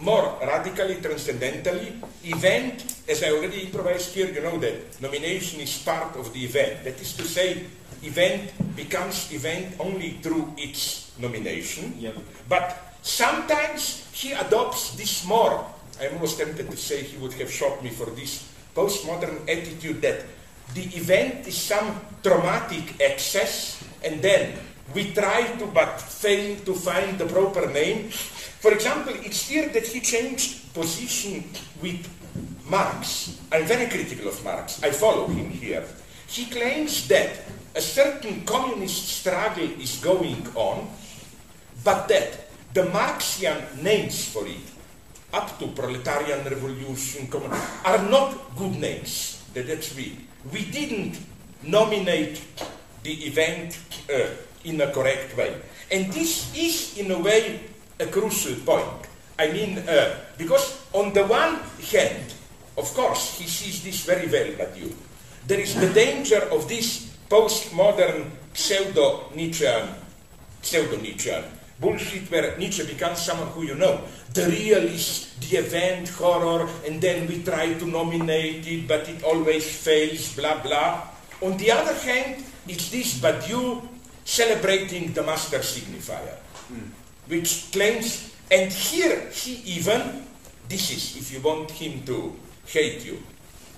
more radically, transcendentally, event, as I already improvised here, you know that nomination is part of the event. That is to say, event becomes event only through its nomination. Yep. But sometimes he adopts this more. I'm almost tempted to say he would have shot me for this postmodern attitude that the event is some traumatic excess and then we try to but fail to find the proper name. For example, it's here that he changed position with Marx. I'm very critical of Marx. I follow him here. He claims that a certain communist struggle is going on, but that the Marxian names for it, up to proletarian revolution, are not good names. That, that's we. We didn't nominate the event uh, in a correct way. And this is, in a way, a crucial point. I mean, uh, because on the one hand, of course, he sees this very well, Badiou. There is the danger of this postmodern pseudo-Nietzschean, pseudo-Nietzschean bullshit where Nietzsche becomes someone who you know. The real is the event, horror, and then we try to nominate it, but it always fails, blah, blah. On the other hand, it's this Badiou celebrating the master signifier, which claims, and here he even, is if you want him to hate you,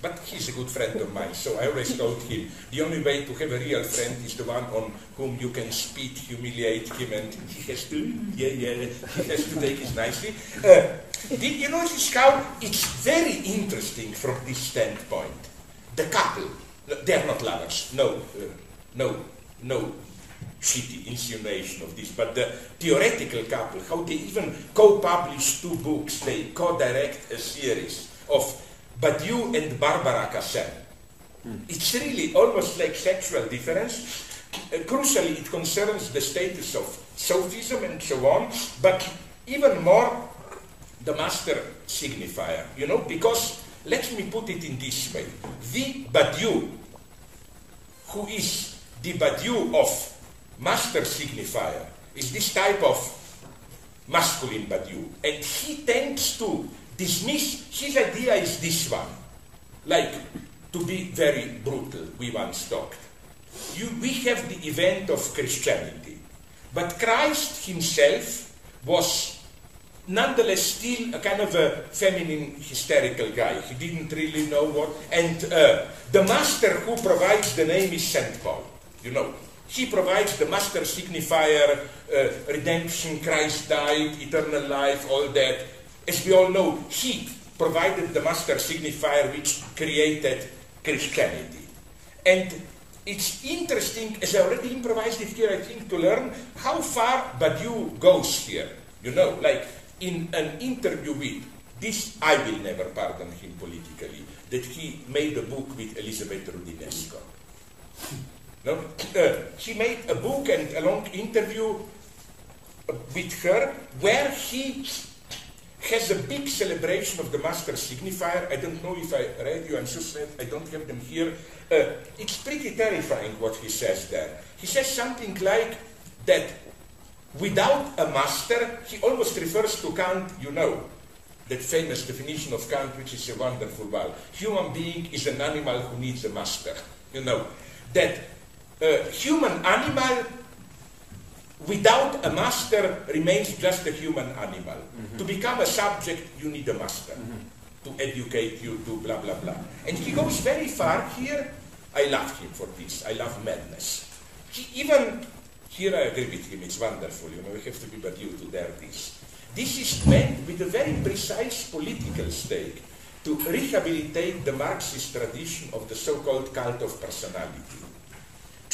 but he's a good friend of mine, so I always told him the only way to have a real friend is the one on whom you can spit, humiliate him, and he has to, yeah, yeah, he has to take it nicely. Uh, did you notice how it's very interesting from this standpoint? The couple, they are not lovers, no, uh, no, no shitty insinuation of this, but the theoretical couple, how they even co-publish two books, they co-direct a series of Badiou and Barbara Cassin. It's really almost like sexual difference. Uh, crucially, it concerns the status of sophism and so on, but even more the master signifier, you know, because let me put it in this way. The Badiou, who is the Badiou of master signifier, is this type of masculine Badiou. And he tends to dismiss, his idea is this one, like to be very brutal, we once talked. You, we have the event of Christianity, but Christ himself was nonetheless still a kind of a feminine hysterical guy. He didn't really know what. And uh, the master who provides the name is St. Paul. You know, he provides the master signifier, uh, redemption, Christ died, eternal life, all that. As we all know, he provided the master signifier which created Christianity. And it's interesting, as I already improvised it here, I think, to learn how far Badiou goes here. You know, like in an interview with this, I will never pardon him politically, that he made a book with Elisabeth Roudinesco. Uh, he made a book and a long interview with her where he has a big celebration of the master signifier. I don't know if I read you, I'm so sad I don't have them here. Uh, it's pretty terrifying what he says there. He says something like that without a master, he almost refers to Kant, you know, that famous definition of Kant, which is a wonderful one. Human being is an animal who needs a master. You know, that uh, human animal without a master remains just a human animal. Mm-hmm. To become a subject, you need a master mm-hmm. to educate you, to blah, blah, blah. And he goes very far here. I love him for this. I love madness. He even, here I agree with him, it's wonderful, you know, we have to be Badiou to dare this. This is meant with a very precise political stake to rehabilitate the Marxist tradition of the so-called cult of personality.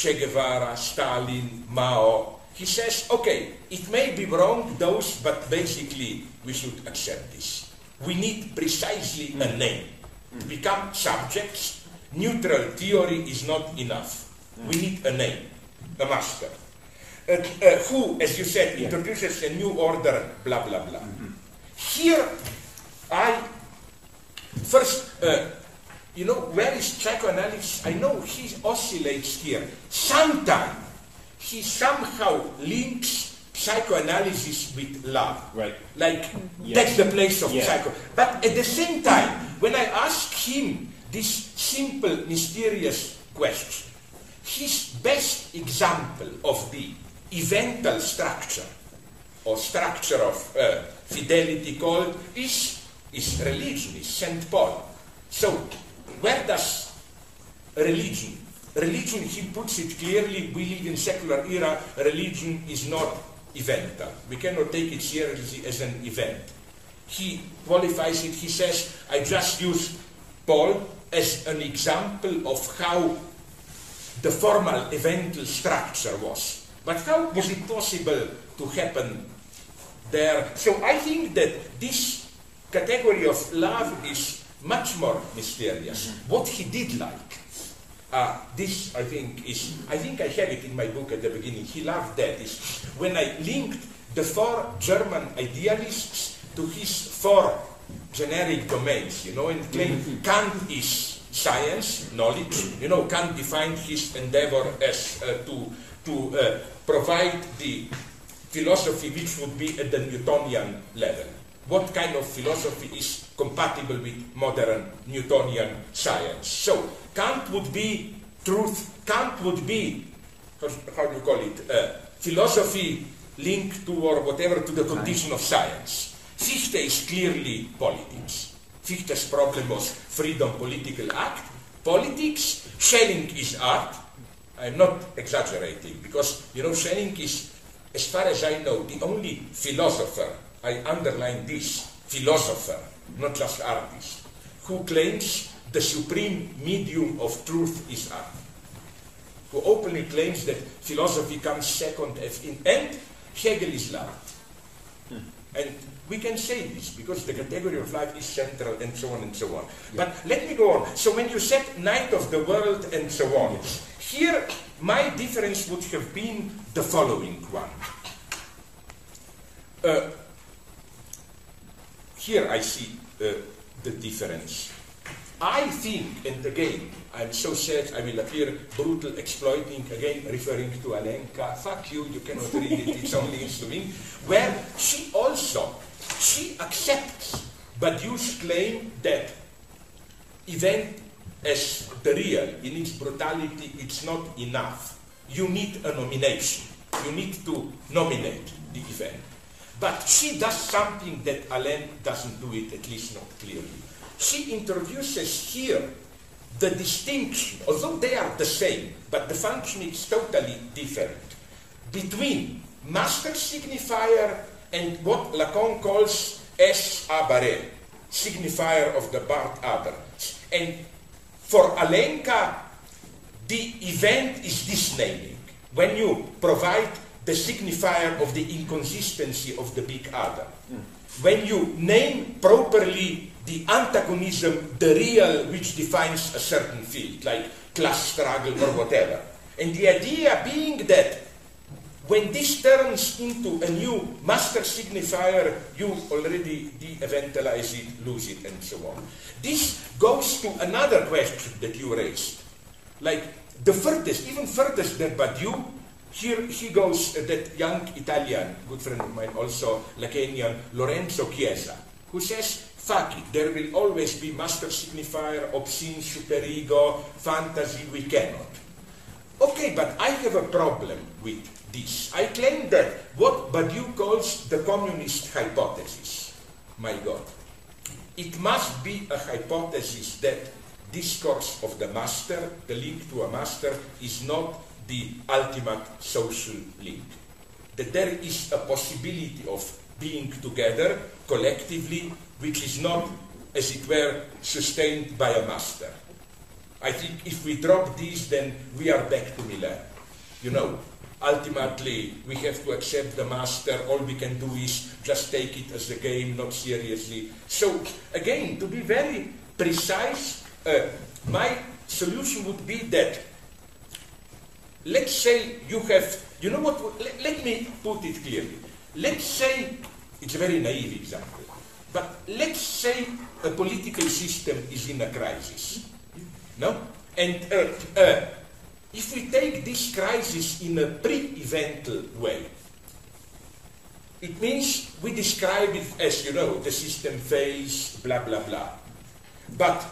Che Guevara, Stalin, Mao, he says, okay, it may be wrong, those, but basically we should accept this. We need precisely a name. To become subjects, neutral theory is not enough. We need a name, a master. Uh, uh, who, as you said, introduces a new order, blah, blah, blah. Here, I, first, uh, you know, where is psychoanalysis? I know he oscillates here. Sometimes he somehow links psychoanalysis with love. Right. Like, Yes. that's the place of Yeah. psycho. But at the same time, when I ask him this simple, mysterious question, his best example of the evental structure or structure of uh, fidelity called is, is religion, is St. Paul. So, where does religion? Religion, he puts it clearly, we live in secular era, religion is not evental. We cannot take it seriously as an event. He qualifies it, he says, I just use Paul as an example of how the formal evental structure was. But how was it possible to happen there? So I think that this category of love is much more mysterious. What he did like, uh, this I think is, I think I have it in my book at the beginning. He loved that. Is when I linked the four German idealists to his four generic domains, you know, and claimed Kant is science, knowledge. You know, Kant defined his endeavor as uh, to to uh, provide the philosophy which would be at the Newtonian level. What kind of philosophy is compatible with modern Newtonian science? So Kant would be truth. Kant would be how, do you call it? Uh, philosophy linked to or whatever to the condition of science. Fichte is clearly politics. Fichte's problem was freedom, political act. Politics. Schelling is art. I'm not exaggerating because you know Schelling is, as far as I know, the only philosopher. I underline this philosopher, not just artist, who claims the supreme medium of truth is art. Who openly claims that philosophy comes second as in and Hegel is love. And we can say this because the category of life is central and so on and so on. But let me go on. So when you said night of the world and so on, here my difference would have been the following one. Uh, here I see uh, the difference. I think, and again, I'm so sad I will appear brutal, exploiting, again referring to Alenka. Fuck you, you cannot read it, it's only in Slovene. Where she also, she accepts Badiou's claim that event as the real, in its brutality, it's not enough. You need a nomination. You need to nominate the event. But she does something that Alain doesn't do it, at least not clearly. She introduces here the distinction, although they are the same, but the function is totally different, between master signifier and what Lacan calls es abare, signifier of the barred other. And for Alenka, the event is this naming. When you provide the signifier of the inconsistency of the big other. When you name properly the antagonism, the real which defines a certain field, like class struggle or whatever. And the idea being that when this turns into a new master signifier, you already de-eventalize it, lose it, and so on. This goes to another question that you raised. Like the furthest, even furthest than Badiou, here he goes, uh, that young Italian, good friend of mine, also Lacanian, Lorenzo Chiesa, who says, fuck it, there will always be master signifier, obscene superego, fantasy, we cannot. Okay, but I have a problem with this. I claim that what Badiou calls the communist hypothesis, my God, it must be a hypothesis that discourse of the master, the link to a master, is not the ultimate social link. That there is a possibility of being together collectively, which is not, as it were, sustained by a master. I think if we drop these, then we are back to Milan. You know, ultimately, we have to accept the master. All we can do is just take it as a game, not seriously. So, again, to be very precise, uh, my solution would be that let's say you have, you know what, let, let me put it clearly. Let's say, it's a very naive example, but let's say a political system is in a crisis. No? And uh, uh, if we take this crisis in a pre-evental way, it means we describe it as, you know, the system fails, blah, blah, blah. But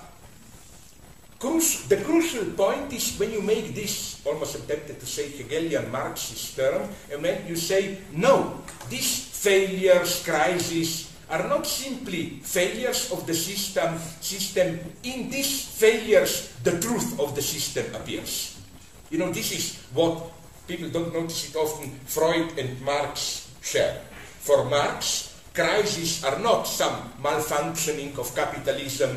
the crucial point is when you make this, almost attempted to say Hegelian Marxist term, and when you say, no, these failures, crises, are not simply failures of the system, system. In these failures, the truth of the system appears. You know, this is what people don't notice it often, Freud and Marx share. For Marx, crises are not some malfunctioning of capitalism.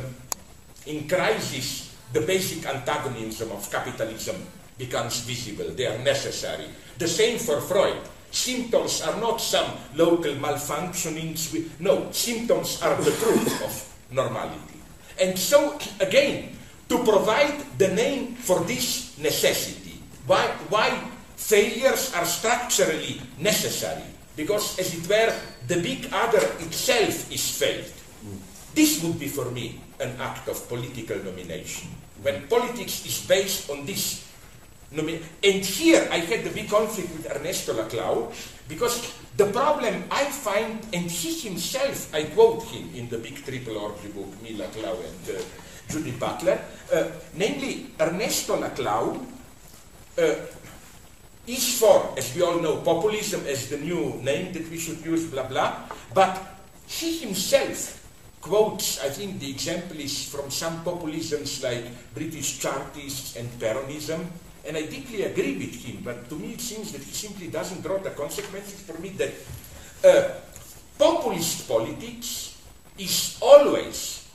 In crisis, the basic antagonism of capitalism becomes visible. They are necessary. The same for Freud. Symptoms are not some local malfunctionings. No, symptoms are the truth of normality. And so, again, to provide the name for this necessity, why, why failures are structurally necessary, because, as it were, the big other itself is failed. This would be for me an act of political nomination. When politics is based on this and here I had the big conflict with Ernesto Laclau because the problem I find, and he himself, I quote him in the big triple orgy book, me, Laclau, and uh, Judith Butler, uh, namely Ernesto Laclau uh, is for, as we all know, populism as the new name that we should use, blah blah. But he himself quotes, I think the example is from some populisms like British Chartists and Peronism, and I deeply agree with him. But to me, it seems that he simply doesn't draw the consequences for me that uh, populist politics is always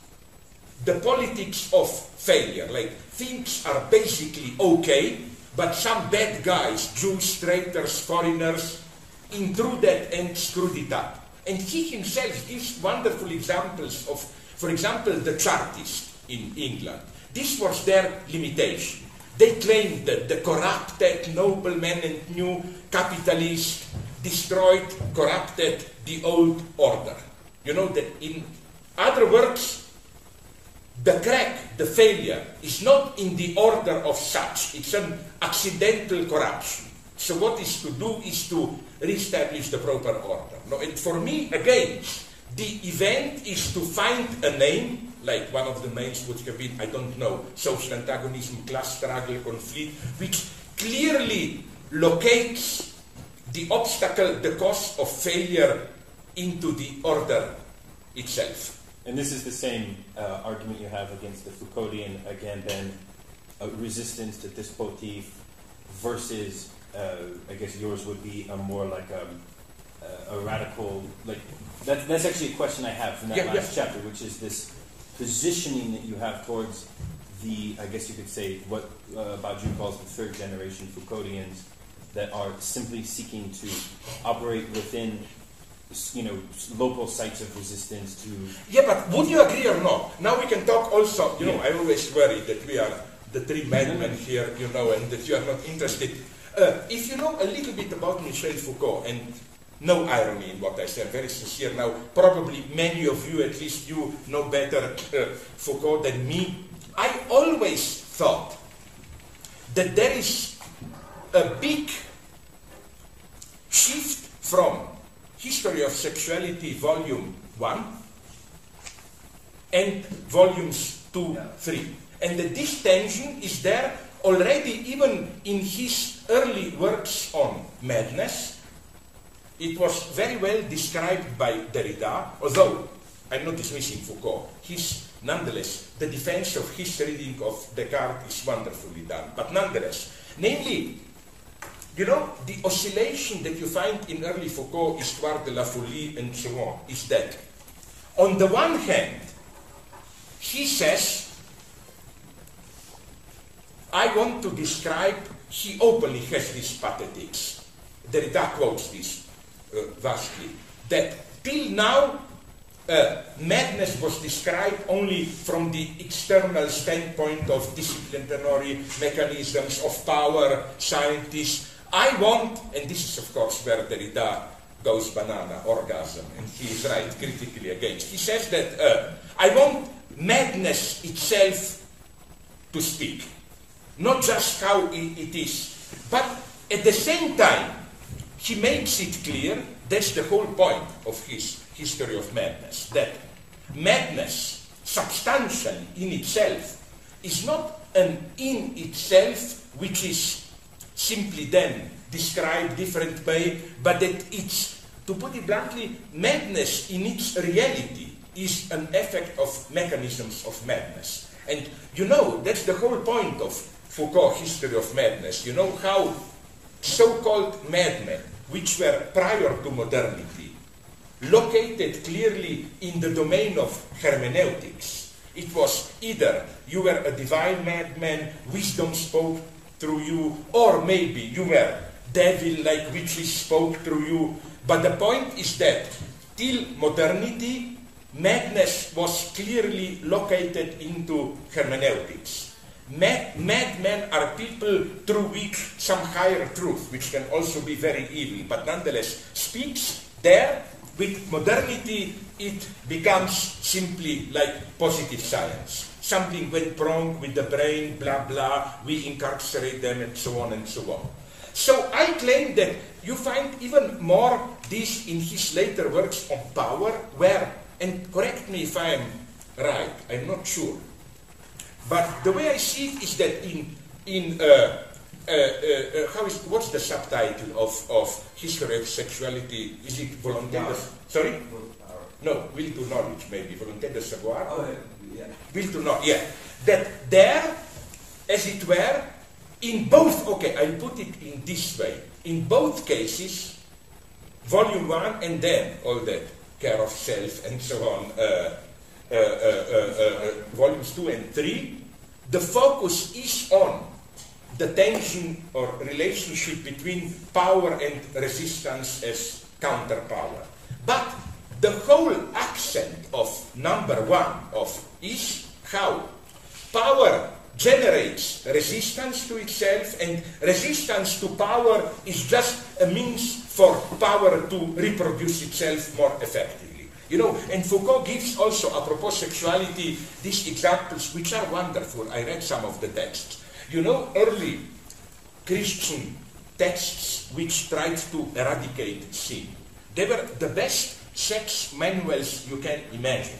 the politics of failure. Like things are basically okay, but some bad guys, Jews, traitors, foreigners, intruded and screwed it up. And he himself gives wonderful examples of, for example, the Chartists in England. This was their limitation. They claimed that the corrupted noblemen and new capitalists destroyed, corrupted the old order. You know that in other words, the crack, the failure, is not in the order of such. It's an accidental corruption. So what is to do is to reestablish the proper order. No, and for me, again, the event is to find a name, like one of the names which have been, I don't know, social antagonism, class struggle, conflict, which clearly locates the obstacle, the cause of failure into the order itself. And this is the same uh, argument you have against the Foucauldian, again, then uh, resistance to despotisme versus, I guess yours would be a more like um, a, a radical, like, that, that's actually a question I have from that Yeah, last chapter, which is this positioning that you have towards the, I guess you could say, what uh, Badiou calls the third generation Foucauldians that are simply seeking to operate within you know, local sites of resistance to Yeah, but would you agree or not? Now we can talk also, you know, I always worry that we are the three madmen here, you know, and that you are not interested. Uh, if you know a little bit about Michel Foucault, and no irony in what I said, very sincere now, probably many of you, at least you, know better uh, Foucault than me. I always thought that there is a big shift from History of Sexuality, Volume 1, and Volumes 2, 3. And that this tension is there already even in his early works on madness. It was very well described by Derrida, although I'm not dismissing Foucault. His, nonetheless, the defense of his reading of Descartes is wonderfully done. But nonetheless, namely, you know, the oscillation that you find in early Foucault, Histoire de la Folie, and so on, is that on the one hand, he says, I want to describe, he openly has these pathetics. Derrida quotes this uh, vastly, that till now, uh, madness was described only from the external standpoint of disciplinary mechanisms of power, scientists, I want, and this is of course where Derrida goes banana, orgasm, and he is right critically against. He says that uh, I want madness itself to speak, not just how it, is, but at the same time, he makes it clear that's the whole point of his history of madness that madness, substantially in itself, is not an in itself which is simply then described different way, but that it's, to put it bluntly, madness in its reality is an effect of mechanisms of madness. And you know, that's the whole point of Foucault history of madness. You know how so-called madmen, which were prior to modernity, located clearly in the domain of hermeneutics. It was either you were a divine madman, wisdom spoke through you, or maybe you were devil like witches spoke through you. But the point is that till modernity, madness was clearly located into hermeneutics. Mad, madmen are people through which some higher truth, which can also be very evil, but nonetheless speaks there. With modernity, it becomes simply like positive science. Something went wrong with the brain, blah blah, we incarcerate them, and so on and so on. So I claim that you find even more this in his later works on power, where, and correct me if I'm right, I'm not sure, but the way I see it is that in, in uh, uh, uh, how is, what's the subtitle of, of History of Sexuality? Is it Volonté sorry? No, Will to Knowledge, maybe. Volonté de Savoir? Oh, yeah. Will to Know, yeah. That there, as it were, in both, okay, I put it in this way. In both cases, volume one and then all that care of self and so on, uh, uh, uh, uh, Eh, eh, eh, volumes two and three, the focus is on the tension or relationship between power and resistance as counterpower. But the whole accent of number one of is how power generates resistance to itself and resistance to power is just a means for power to reproduce itself more effectively. You know, and Foucault gives also, apropos sexuality, these examples which are wonderful. I read some of the texts. You know, early Christian texts which tried to eradicate sin. They were the best sex manuals you can imagine.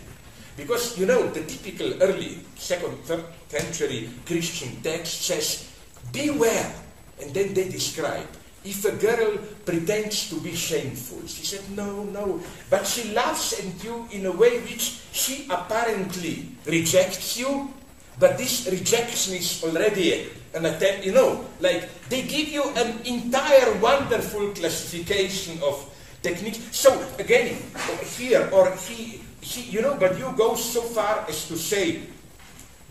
Because, you know, the typical early second, third century Christian text says, beware. And then they describe, if a girl pretends to be shameful, she said, no, no, but she laughs at you in a way which she apparently rejects you, but this rejection is already an attempt, you know, like they give you an entire wonderful classification of techniques. So again, here or he, he, you know, but you go so far as to say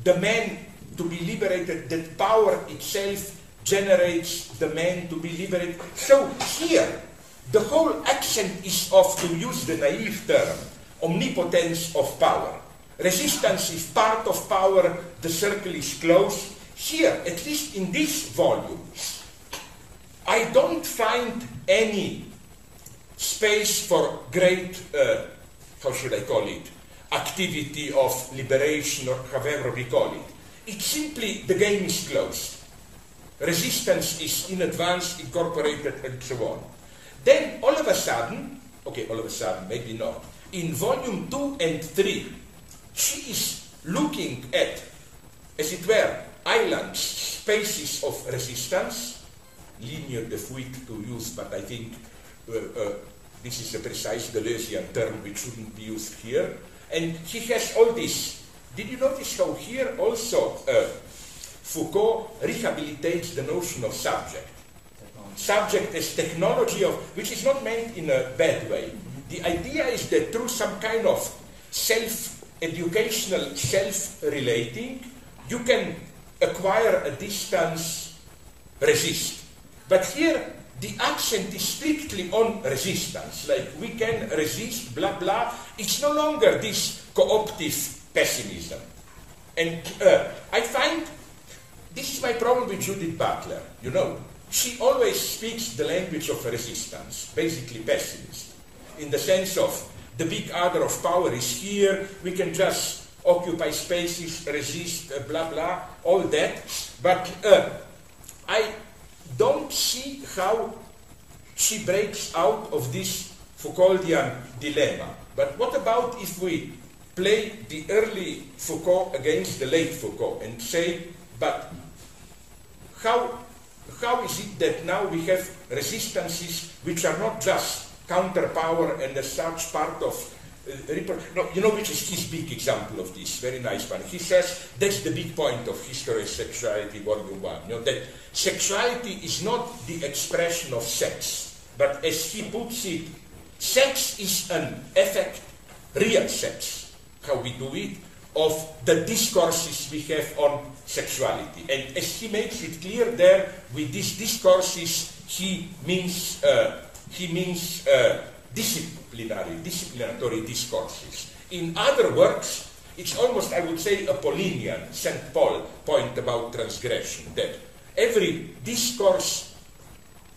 the man to be liberated, that power itself generates the man to be liberated. So here, the whole accent is of, to use the naive term, omnipotence of power. Resistance is part of power, the circle is closed. Here, at least in these volumes, I don't find any space for great, uh, how should I call it, activity of liberation or however we call it. It's simply the game is closed. Resistance is in advance incorporated and so on. Then all of a sudden, okay, all of a sudden, maybe not, in volume 2 and 3, she is looking at, as it were, islands, spaces of resistance, lignes de fuite to use, but I think uh, uh, this is a precise Deleuzian term which shouldn't be used here. And she has all this. Did you notice how here also uh, Foucault rehabilitates the notion of subject? Subject as technology of, which is not meant in a bad way. The idea is that through some kind of self-educational self-relating, you can acquire a distance, resist. But here, the accent is strictly on resistance. Like we can resist, blah blah. It's no longer this cooptive pessimism. And uh, I find this is my problem with Judith Butler. You know, she always speaks the language of resistance, basically pessimist, in the sense of the big other of power is here. We can just occupy spaces, resist, uh, blah blah, all that. But uh, I don't see how she breaks out of this Foucauldian dilemma. But what about if we play the early Foucault against the late Foucault and say, but how, how is it that now we have resistances which are not just counterpower and as such part of uh, no, you know which is his big example of this, very nice one. He says that's the big point of history of sexuality, volume one. You know, that sexuality is not the expression of sex, but as he puts it, sex is an effect, real sex, how we do it, of the discourses we have on sexuality. And as he makes it clear there, with these discourses, he means uh, he means uh, disciplinary, disciplinary discourses. In other works, it's almost, I would say, a Paulinian, St. Paul point about transgression, that every discourse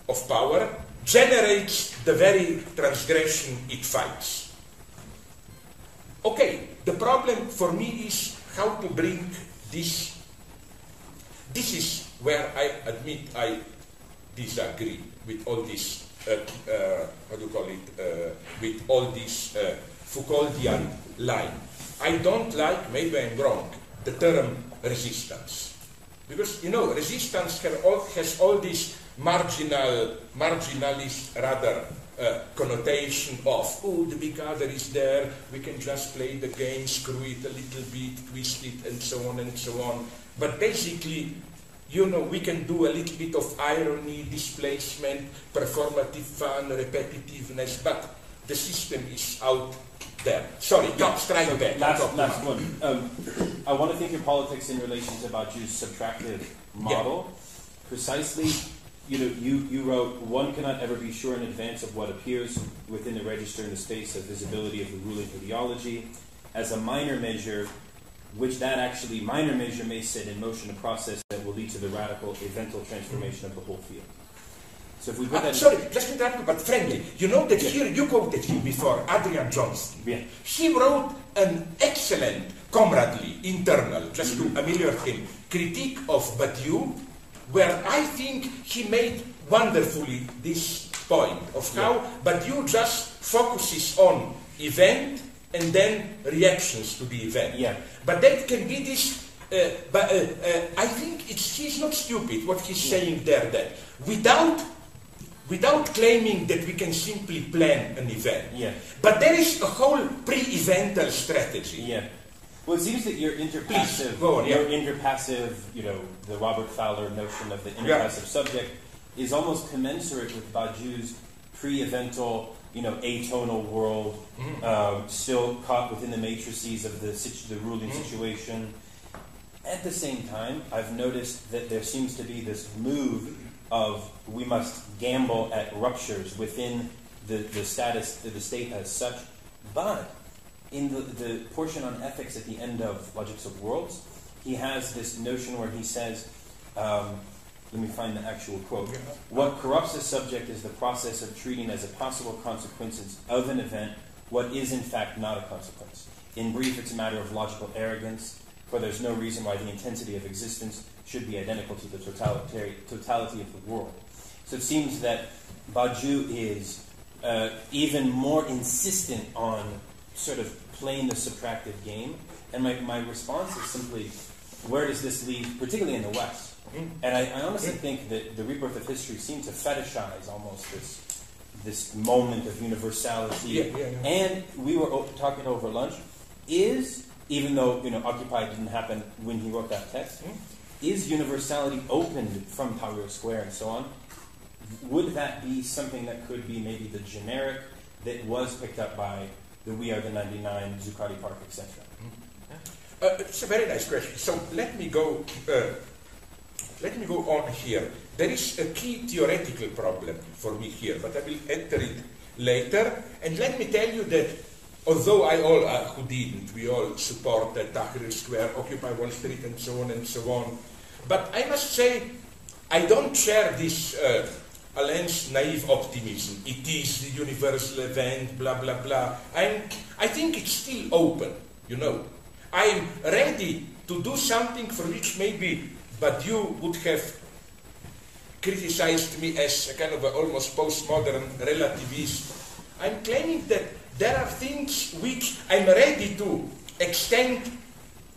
of power generates the very transgression it fights. Okay, the problem for me is how to bring this. This is where I admit I disagree with all this uh, uh, how do you call it, uh, with all this Foucauldian line. I don't like, maybe I'm wrong, the term resistance. Because, you know, resistance all, has all this marginal, marginalist, rather, uh, connotation of, oh, the big other is there, we can just play the game, screw it a little bit, twist it, and so on and so on. But basically, you know, we can do a little bit of irony, displacement, performative fun, repetitiveness, but the system is out there. Sorry, yeah, strike so back. Last, last one. Um, I want to think of politics in relation to Badiou's subtractive model. Yeah. Precisely, you know, you, you wrote, one cannot ever be sure in advance of what appears within the register in the space of visibility of the ruling ideology. As a minor measure, which that actually minor measure may set in motion a process that will lead to the radical eventual transformation of the whole field. So if we put uh, that sorry, just interrupt but frankly, you know that yeah. here you quoted him before, Adrian Johnston. Yeah. He wrote an excellent comradely, internal, just mm-hmm. to ameliorate him, critique of Badiou, where I think he made wonderfully this point of how yeah. you just focuses on event and then reactions to the event. Yeah. But that can be this. Uh, but uh, uh, I think it's, he's not stupid what he's yeah. saying there. That without without claiming that we can simply plan an event. Yeah. But there is a whole pre-evental strategy. Yeah. Well, it seems that your interpassive, on, yeah. your interpassive, you know, the Robert Pfaller notion of the interpassive yeah. subject is almost commensurate with Badiou's pre-evental you know, atonal world, mm. um, still caught within the matrices of the, situ- the ruling mm. situation. At the same time, I've noticed that there seems to be this move of we must gamble at ruptures within the, the status, the state as such. But in the, the portion on ethics at the end of Logics of Worlds, he has this notion where he says, um, let me find the actual quote. What corrupts a subject is the process of treating as a possible consequence of an event what is in fact not a consequence. In brief, it's a matter of logical arrogance, for there's no reason why the intensity of existence should be identical to the totality of the world. So it seems that Badiou is uh, even more insistent on sort of playing the subtractive game. And my, my response is simply, where does this lead, particularly in the West? And I, I honestly think that the rebirth of history seemed to fetishize almost this this moment of universality. Yeah, yeah, yeah. And we were talking over lunch. Is even though you know Occupy didn't happen when he wrote that text, mm. is universality opened from Tahrir Square and so on? Would that be something that could be maybe the generic that was picked up by the We Are the 99, Zuccotti Park, etc.? Mm. Uh, it's a very nice question. So let me go uh, let me go on here. There is a key theoretical problem for me here, but I will enter it later. And let me tell you that although I all, uh, who didn't, we all support uh, Tahrir Square, Occupy Wall Street, and so on and so on. But I must say, I don't share this uh, Alain's naive optimism. It is the universal event, blah, blah, blah. I'm, I think it's still open, you know. I'm ready to do something for which maybe Badiou would have criticized me as a kind of a almost postmodern relativist. I'm claiming that there are things which I'm ready to extend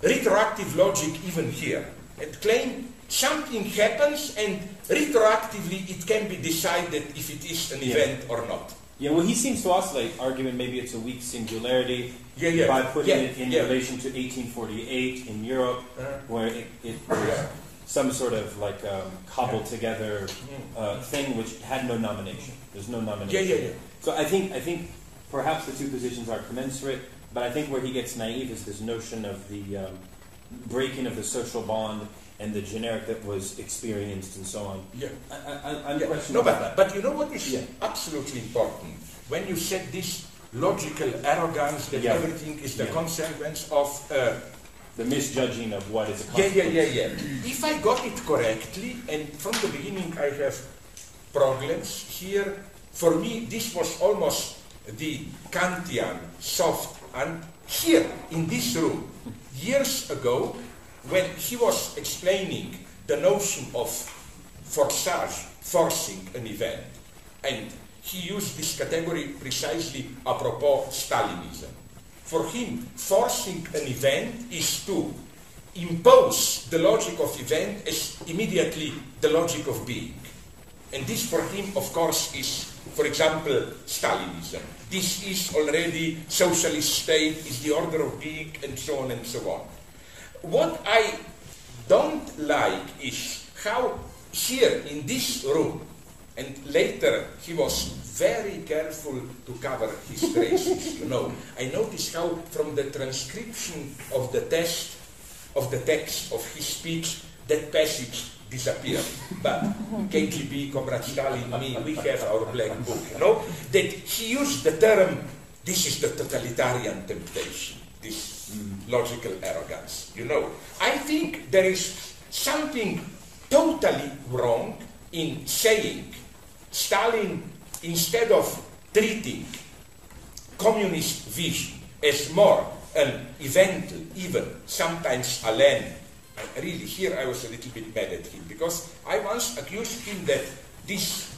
retroactive logic even here and claim something happens and retroactively it can be decided if it is an Yeah. event or not. Yeah, well, he seems to oscillate, arguing maybe it's a weak singularity Yeah, yeah. by putting it in relation to 1848 in Europe, Uh, where it, it was some sort of like um, cobbled together Mm. uh, thing which had no nomination. There's no nomination. Yeah, yeah, yeah. So I think I think perhaps the two positions are commensurate, but I think where he gets naive is this notion of the um, breaking of the social bond and the generic that was experienced and so on. Yeah. I, I, I'm Yeah. No, about but, that. but you know what is Yeah. absolutely important? When you said this logical arrogance that Yeah. everything is the consequence of. Uh, The misjudging of what is a yeah, yeah, yeah, yeah. If I got it correctly, and from the beginning I have problems here, for me this was almost the Kantian soft. And here in this room, years ago, when he was explaining the notion of forçage, forcing an event, and he used this category precisely apropos Stalinism. For him, forcing an event is to impose the logic of event as immediately the logic of being. And this for him, of course, is, for example, Stalinism. This is already socialist state, is the order of being, and so on and so on. What I don't like is how here in this room, and later he was very careful to cover his traces, you know. I noticed how from the transcription of the test of the text of his speech, that passage disappeared. But KGB, Comrade Stalin, me, we have our black book, you know, that he used the term, this is the totalitarian temptation, this logical arrogance, you know. I think there is something totally wrong in saying Stalin, instead of treating communist vision as more an event, even sometimes alien. I- Really, here I was a little bit mad at him because I once accused him that this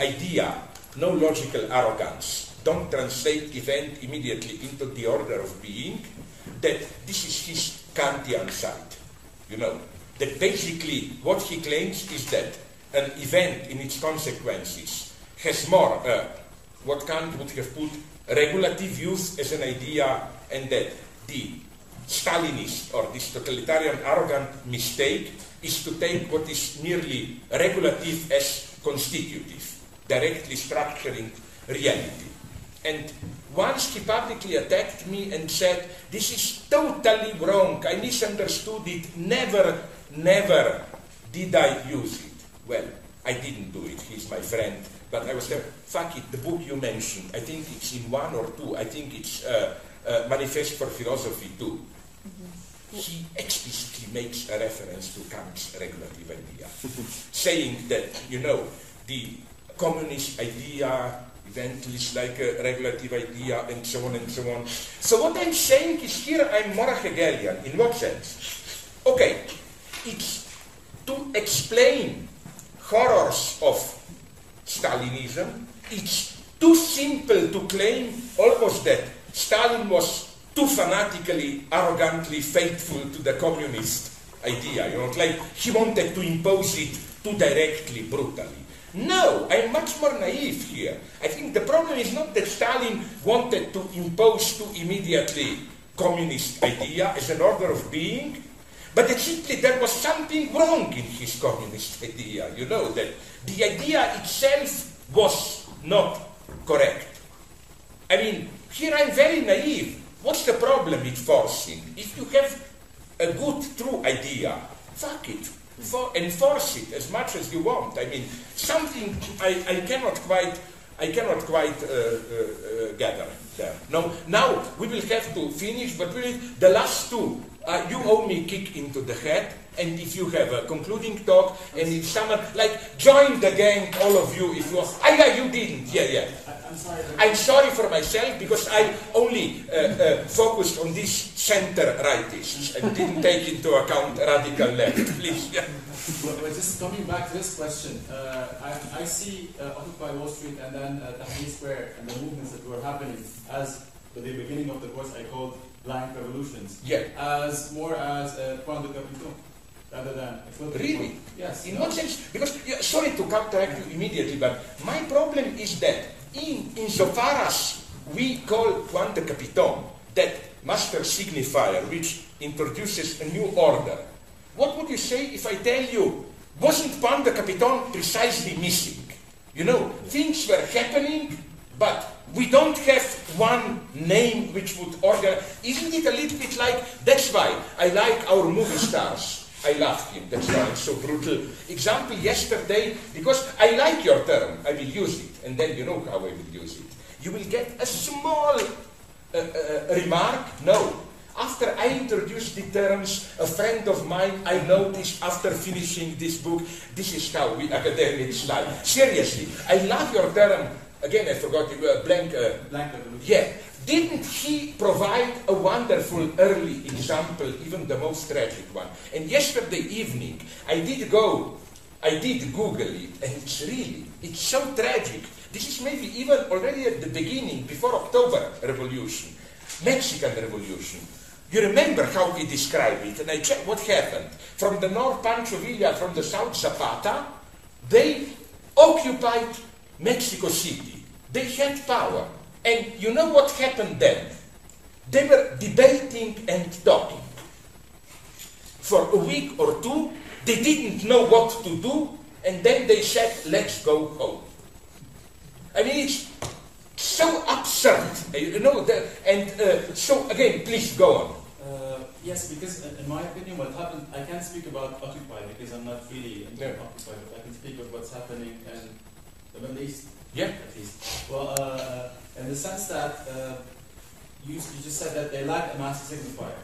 idea, no logical arrogance, don't translate event immediately into the order of being, that this is his Kantian side. You know, that basically what he claims is that an event in its consequences has more uh, what Kant would have put regulative use as an idea, and that the Stalinist or this totalitarian arrogant mistake is to take what is merely regulative as constitutive, directly structuring reality. And once he publicly attacked me and said, This is totally wrong, I misunderstood it, never, never did I use it. Well, I didn't do it, he's my friend, but I was there, fuck it, the book you mentioned, I think it's in one or two, I think it's uh, uh, Manifest for Philosophy too. He explicitly makes a reference to Kant's regulative idea, saying that, you know, the communist idea is like a regulative idea and so on and so on. So what I'm saying is here I'm more Hegelian. In what sense? Okay, it's to explain horrors of Stalinism, it's too simple to claim almost that Stalin was too fanatically, arrogantly faithful to the communist idea. You know, like he wanted to impose it too directly, brutally. No, I'm much more naive here. I think the problem is not that Stalin wanted to impose too immediately communist idea as an order of being, but that simply there was something wrong in his communist idea. You know, that the idea itself was not correct. I mean, here I'm very naive. What's the problem with forcing? If you have a good, true idea, fuck it. For, enforce it as much as you want. I mean, something I, I cannot quite, I cannot quite uh, uh, uh, gather there. No, now we will have to finish, but really the last two, uh, you owe me kick into the head. And if you have a concluding talk, and if someone, like, join the gang, all of you, if you, ah, yeah, you didn't, yeah, yeah. I, I'm sorry. I'm sorry for myself because I only uh, uh, focused on these center rightists and didn't take into account radical left. Please, yeah. Well, well, just coming back to this question, uh, I, I see uh, Occupy Wall Street and then uh, Tahrir Square and the movements that were happening as the beginning of the course I called blank revolutions, yeah. as more as a point de capiton rather than Really? Yes. In what sense? Because, yeah, sorry to counteract you immediately, but my problem is that in insofar as we call de capiton, that master signifier which introduces a new order, what would you say if I tell you, wasn't de capiton precisely missing? You know, things were happening, but we don't have one name which would organize. Isn't it a little bit like, that's why I like our movie stars. I love him, that's why it's so brutal. Example yesterday, because I like your term, I will use it, and then you know how I will use it. You will get a small uh, uh, remark, no. After I introduced the terms, a friend of mine, I noticed after finishing this book, this is how we academics like. Seriously, I love your term. Again, I forgot it, uh, blank. Uh, Blank revolution. yeah. Didn't he provide a wonderful early example, even the most tragic one? And yesterday evening, I did go, I did Google it, and it's really, it's so tragic. This is maybe even already at the beginning, before October Revolution, Mexican Revolution. You remember how he described it, and I checked what happened. From the north Pancho Villa, from the south Zapata, they occupied Mexico City. They had power. And you know what happened then? They were debating and talking. For a week or two, they didn't know what to do, and then they said, let's go home. I mean, it's so absurd, uh, you know, and uh, so again, please go on. Uh, yes, because in, in my opinion, what happened, I can't speak about Occupy because I'm not really into No. Occupy, but I can speak of what's happening in the Middle East, Yeah. at least. Well, uh, in the sense that uh, you, you just said that they lack a master signifier.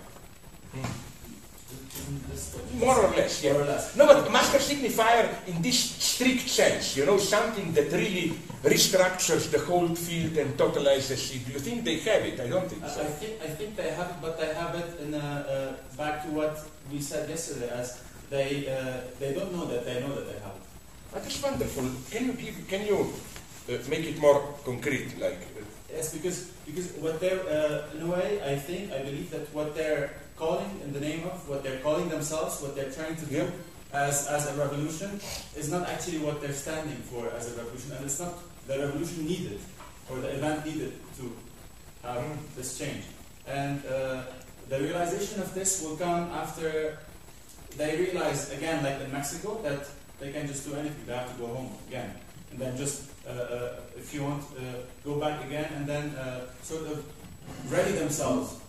Isn't this what you More or less, yeah. More or less. No, but master signifier in this strict sense, you know, something that really restructures the whole field and totalizes it. Do you think they have it? I don't think I, I so. think I think they have it, but they have it in a, uh, back to what we said yesterday, as they uh, they don't know that they know that they have it. That is wonderful. Can you give? Can you make it more concrete? Like, uh, Yes, because because what they're uh, in a way, I think I believe that what they're calling in the name of what they're calling themselves, what they're trying to do Yeah. as as a revolution, is not actually what they're standing for as a revolution, and it's not the revolution needed or the event needed to have Mm. this change. And uh, the realization of this will come after they realize again, like in Mexico, that they can't just do anything; they have to go home again, and then just uh, uh, if you want, uh, go back again and then uh, sort of ready themselves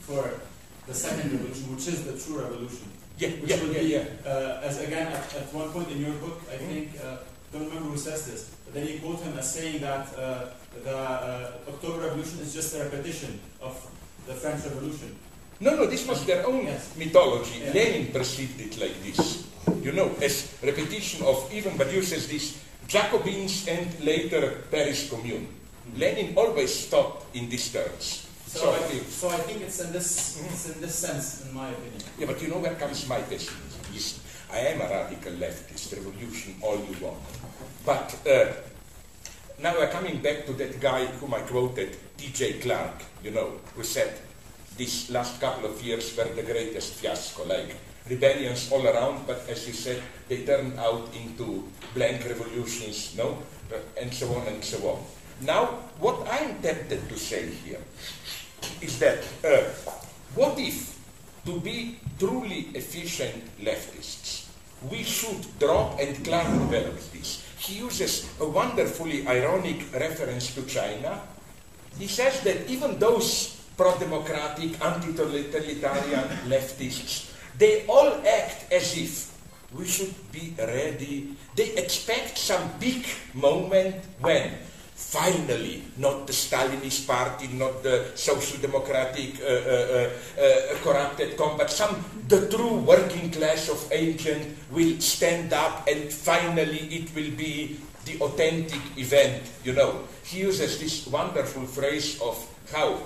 for the second revolution, which is the true revolution. yeah, Which yeah, will yeah, be, yeah. Uh, as again, at, at one point in your book, I think, uh, don't remember who says this, but then you quote him as saying that uh, the uh, October Revolution is just a repetition of the French Revolution. No, no, this was their own Yes. mythology. Lenin perceived it like this. You know, as repetition of even Badiou says this Jacobins and later Paris Commune. Lenin always thought in these terms. So, I, think- so I think it's in this, it's in this sense, in my opinion. Yeah, but you know where comes my pessimism? I am a radical leftist, revolution, all you want. But uh, now we're coming back to that guy whom I quoted, T.J. Clark, you know, who said these last couple of years were the greatest fiasco, like rebellions all around, but as you said, they turned out into blank revolutions, no? And so on and so on. Now, what I'm tempted to say here is that uh, what if, to be truly efficient leftists, we should drop, and Clark develops this. He uses a wonderfully ironic reference to China. He says that even those pro-democratic, anti-totalitarian leftists, they all act as if we should be ready. They expect some big moment when finally not the Stalinist party, not the social democratic uh, uh, uh, corrupted combat. Some the true working class of ancient will stand up, and finally it will be the authentic event. You know, he uses this wonderful phrase of how,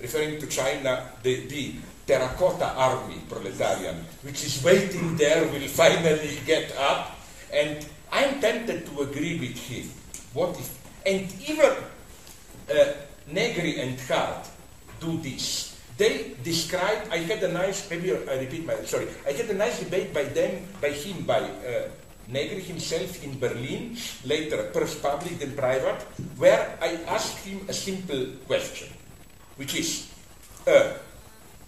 referring to China, the, the terracotta army proletarian, which is waiting there, will finally get up. And I'm tempted to agree with him. What if, and even uh, Negri and Hardt do this. They describe, I had a nice, maybe I repeat my, sorry, I had a nice debate by them, by him, by uh, Negri himself in Berlin, later first public then private, where I asked him a simple question, which is, uh,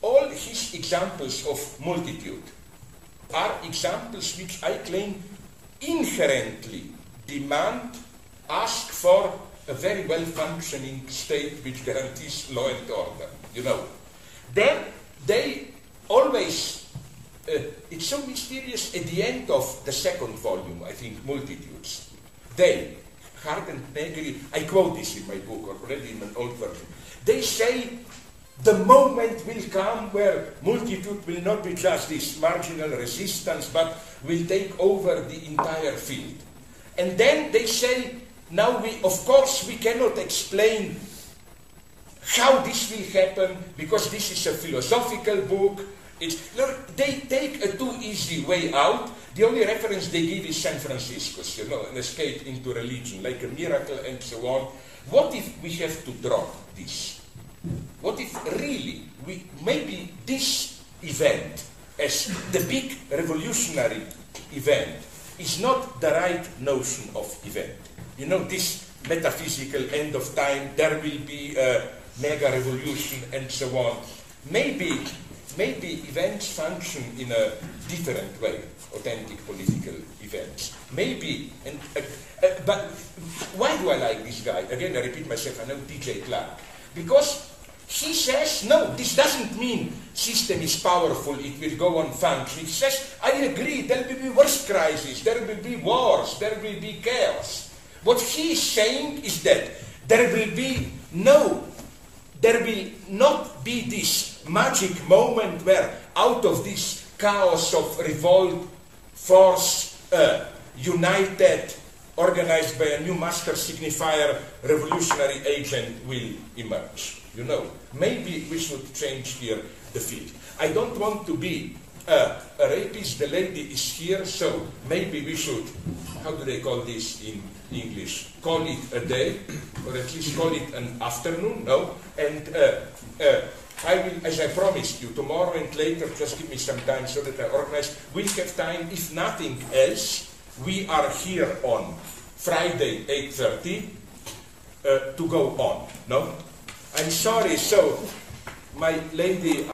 all his examples of multitude are examples which I claim inherently demand, ask for a very well functioning state which guarantees law and order, you know. Then they always, uh, it's so mysterious at the end of the second volume, I think, Multitudes. They, Hardt and Negri, I quote this in my book already in an old version, they say the moment will come where multitude will not be just this marginal resistance, but will take over the entire field. And then they say, now we, of course, we cannot explain how this will happen because this is a philosophical book. It's, look, they take a too easy way out. The only reference they give is San Francisco's, you know, an escape into religion, like a miracle and so on. What if we have to drop this? What if really we maybe this event as the big revolutionary event is not the right notion of event. You know, this metaphysical end of time, there will be a mega revolution and so on. Maybe, maybe events function in a different way, authentic political events. Maybe, and, uh, uh, but why do I like this guy? Again, I repeat myself, I know T.J. Clark. Because he says, no, this doesn't mean system is powerful, it will go on functioning. He says, I agree, there will be worse crises, there will be wars, there will be chaos. What he is saying is that there will be no, there will not be this magic moment where out of this chaos of revolt, force, uh, united, organized by a new master signifier, revolutionary agent will emerge. You know, maybe we should change here the field. I don't want to be uh, a rapist. The lady is here, so maybe we should, how do they call this in English? Call it a day, or at least call it an afternoon, no? And uh, uh, I will, as I promised you, tomorrow and later, just give me some time so that I organize. We'll have time, if nothing else, we are here on Friday, 8.30, uh, to go on, no? I'm sorry, so my lady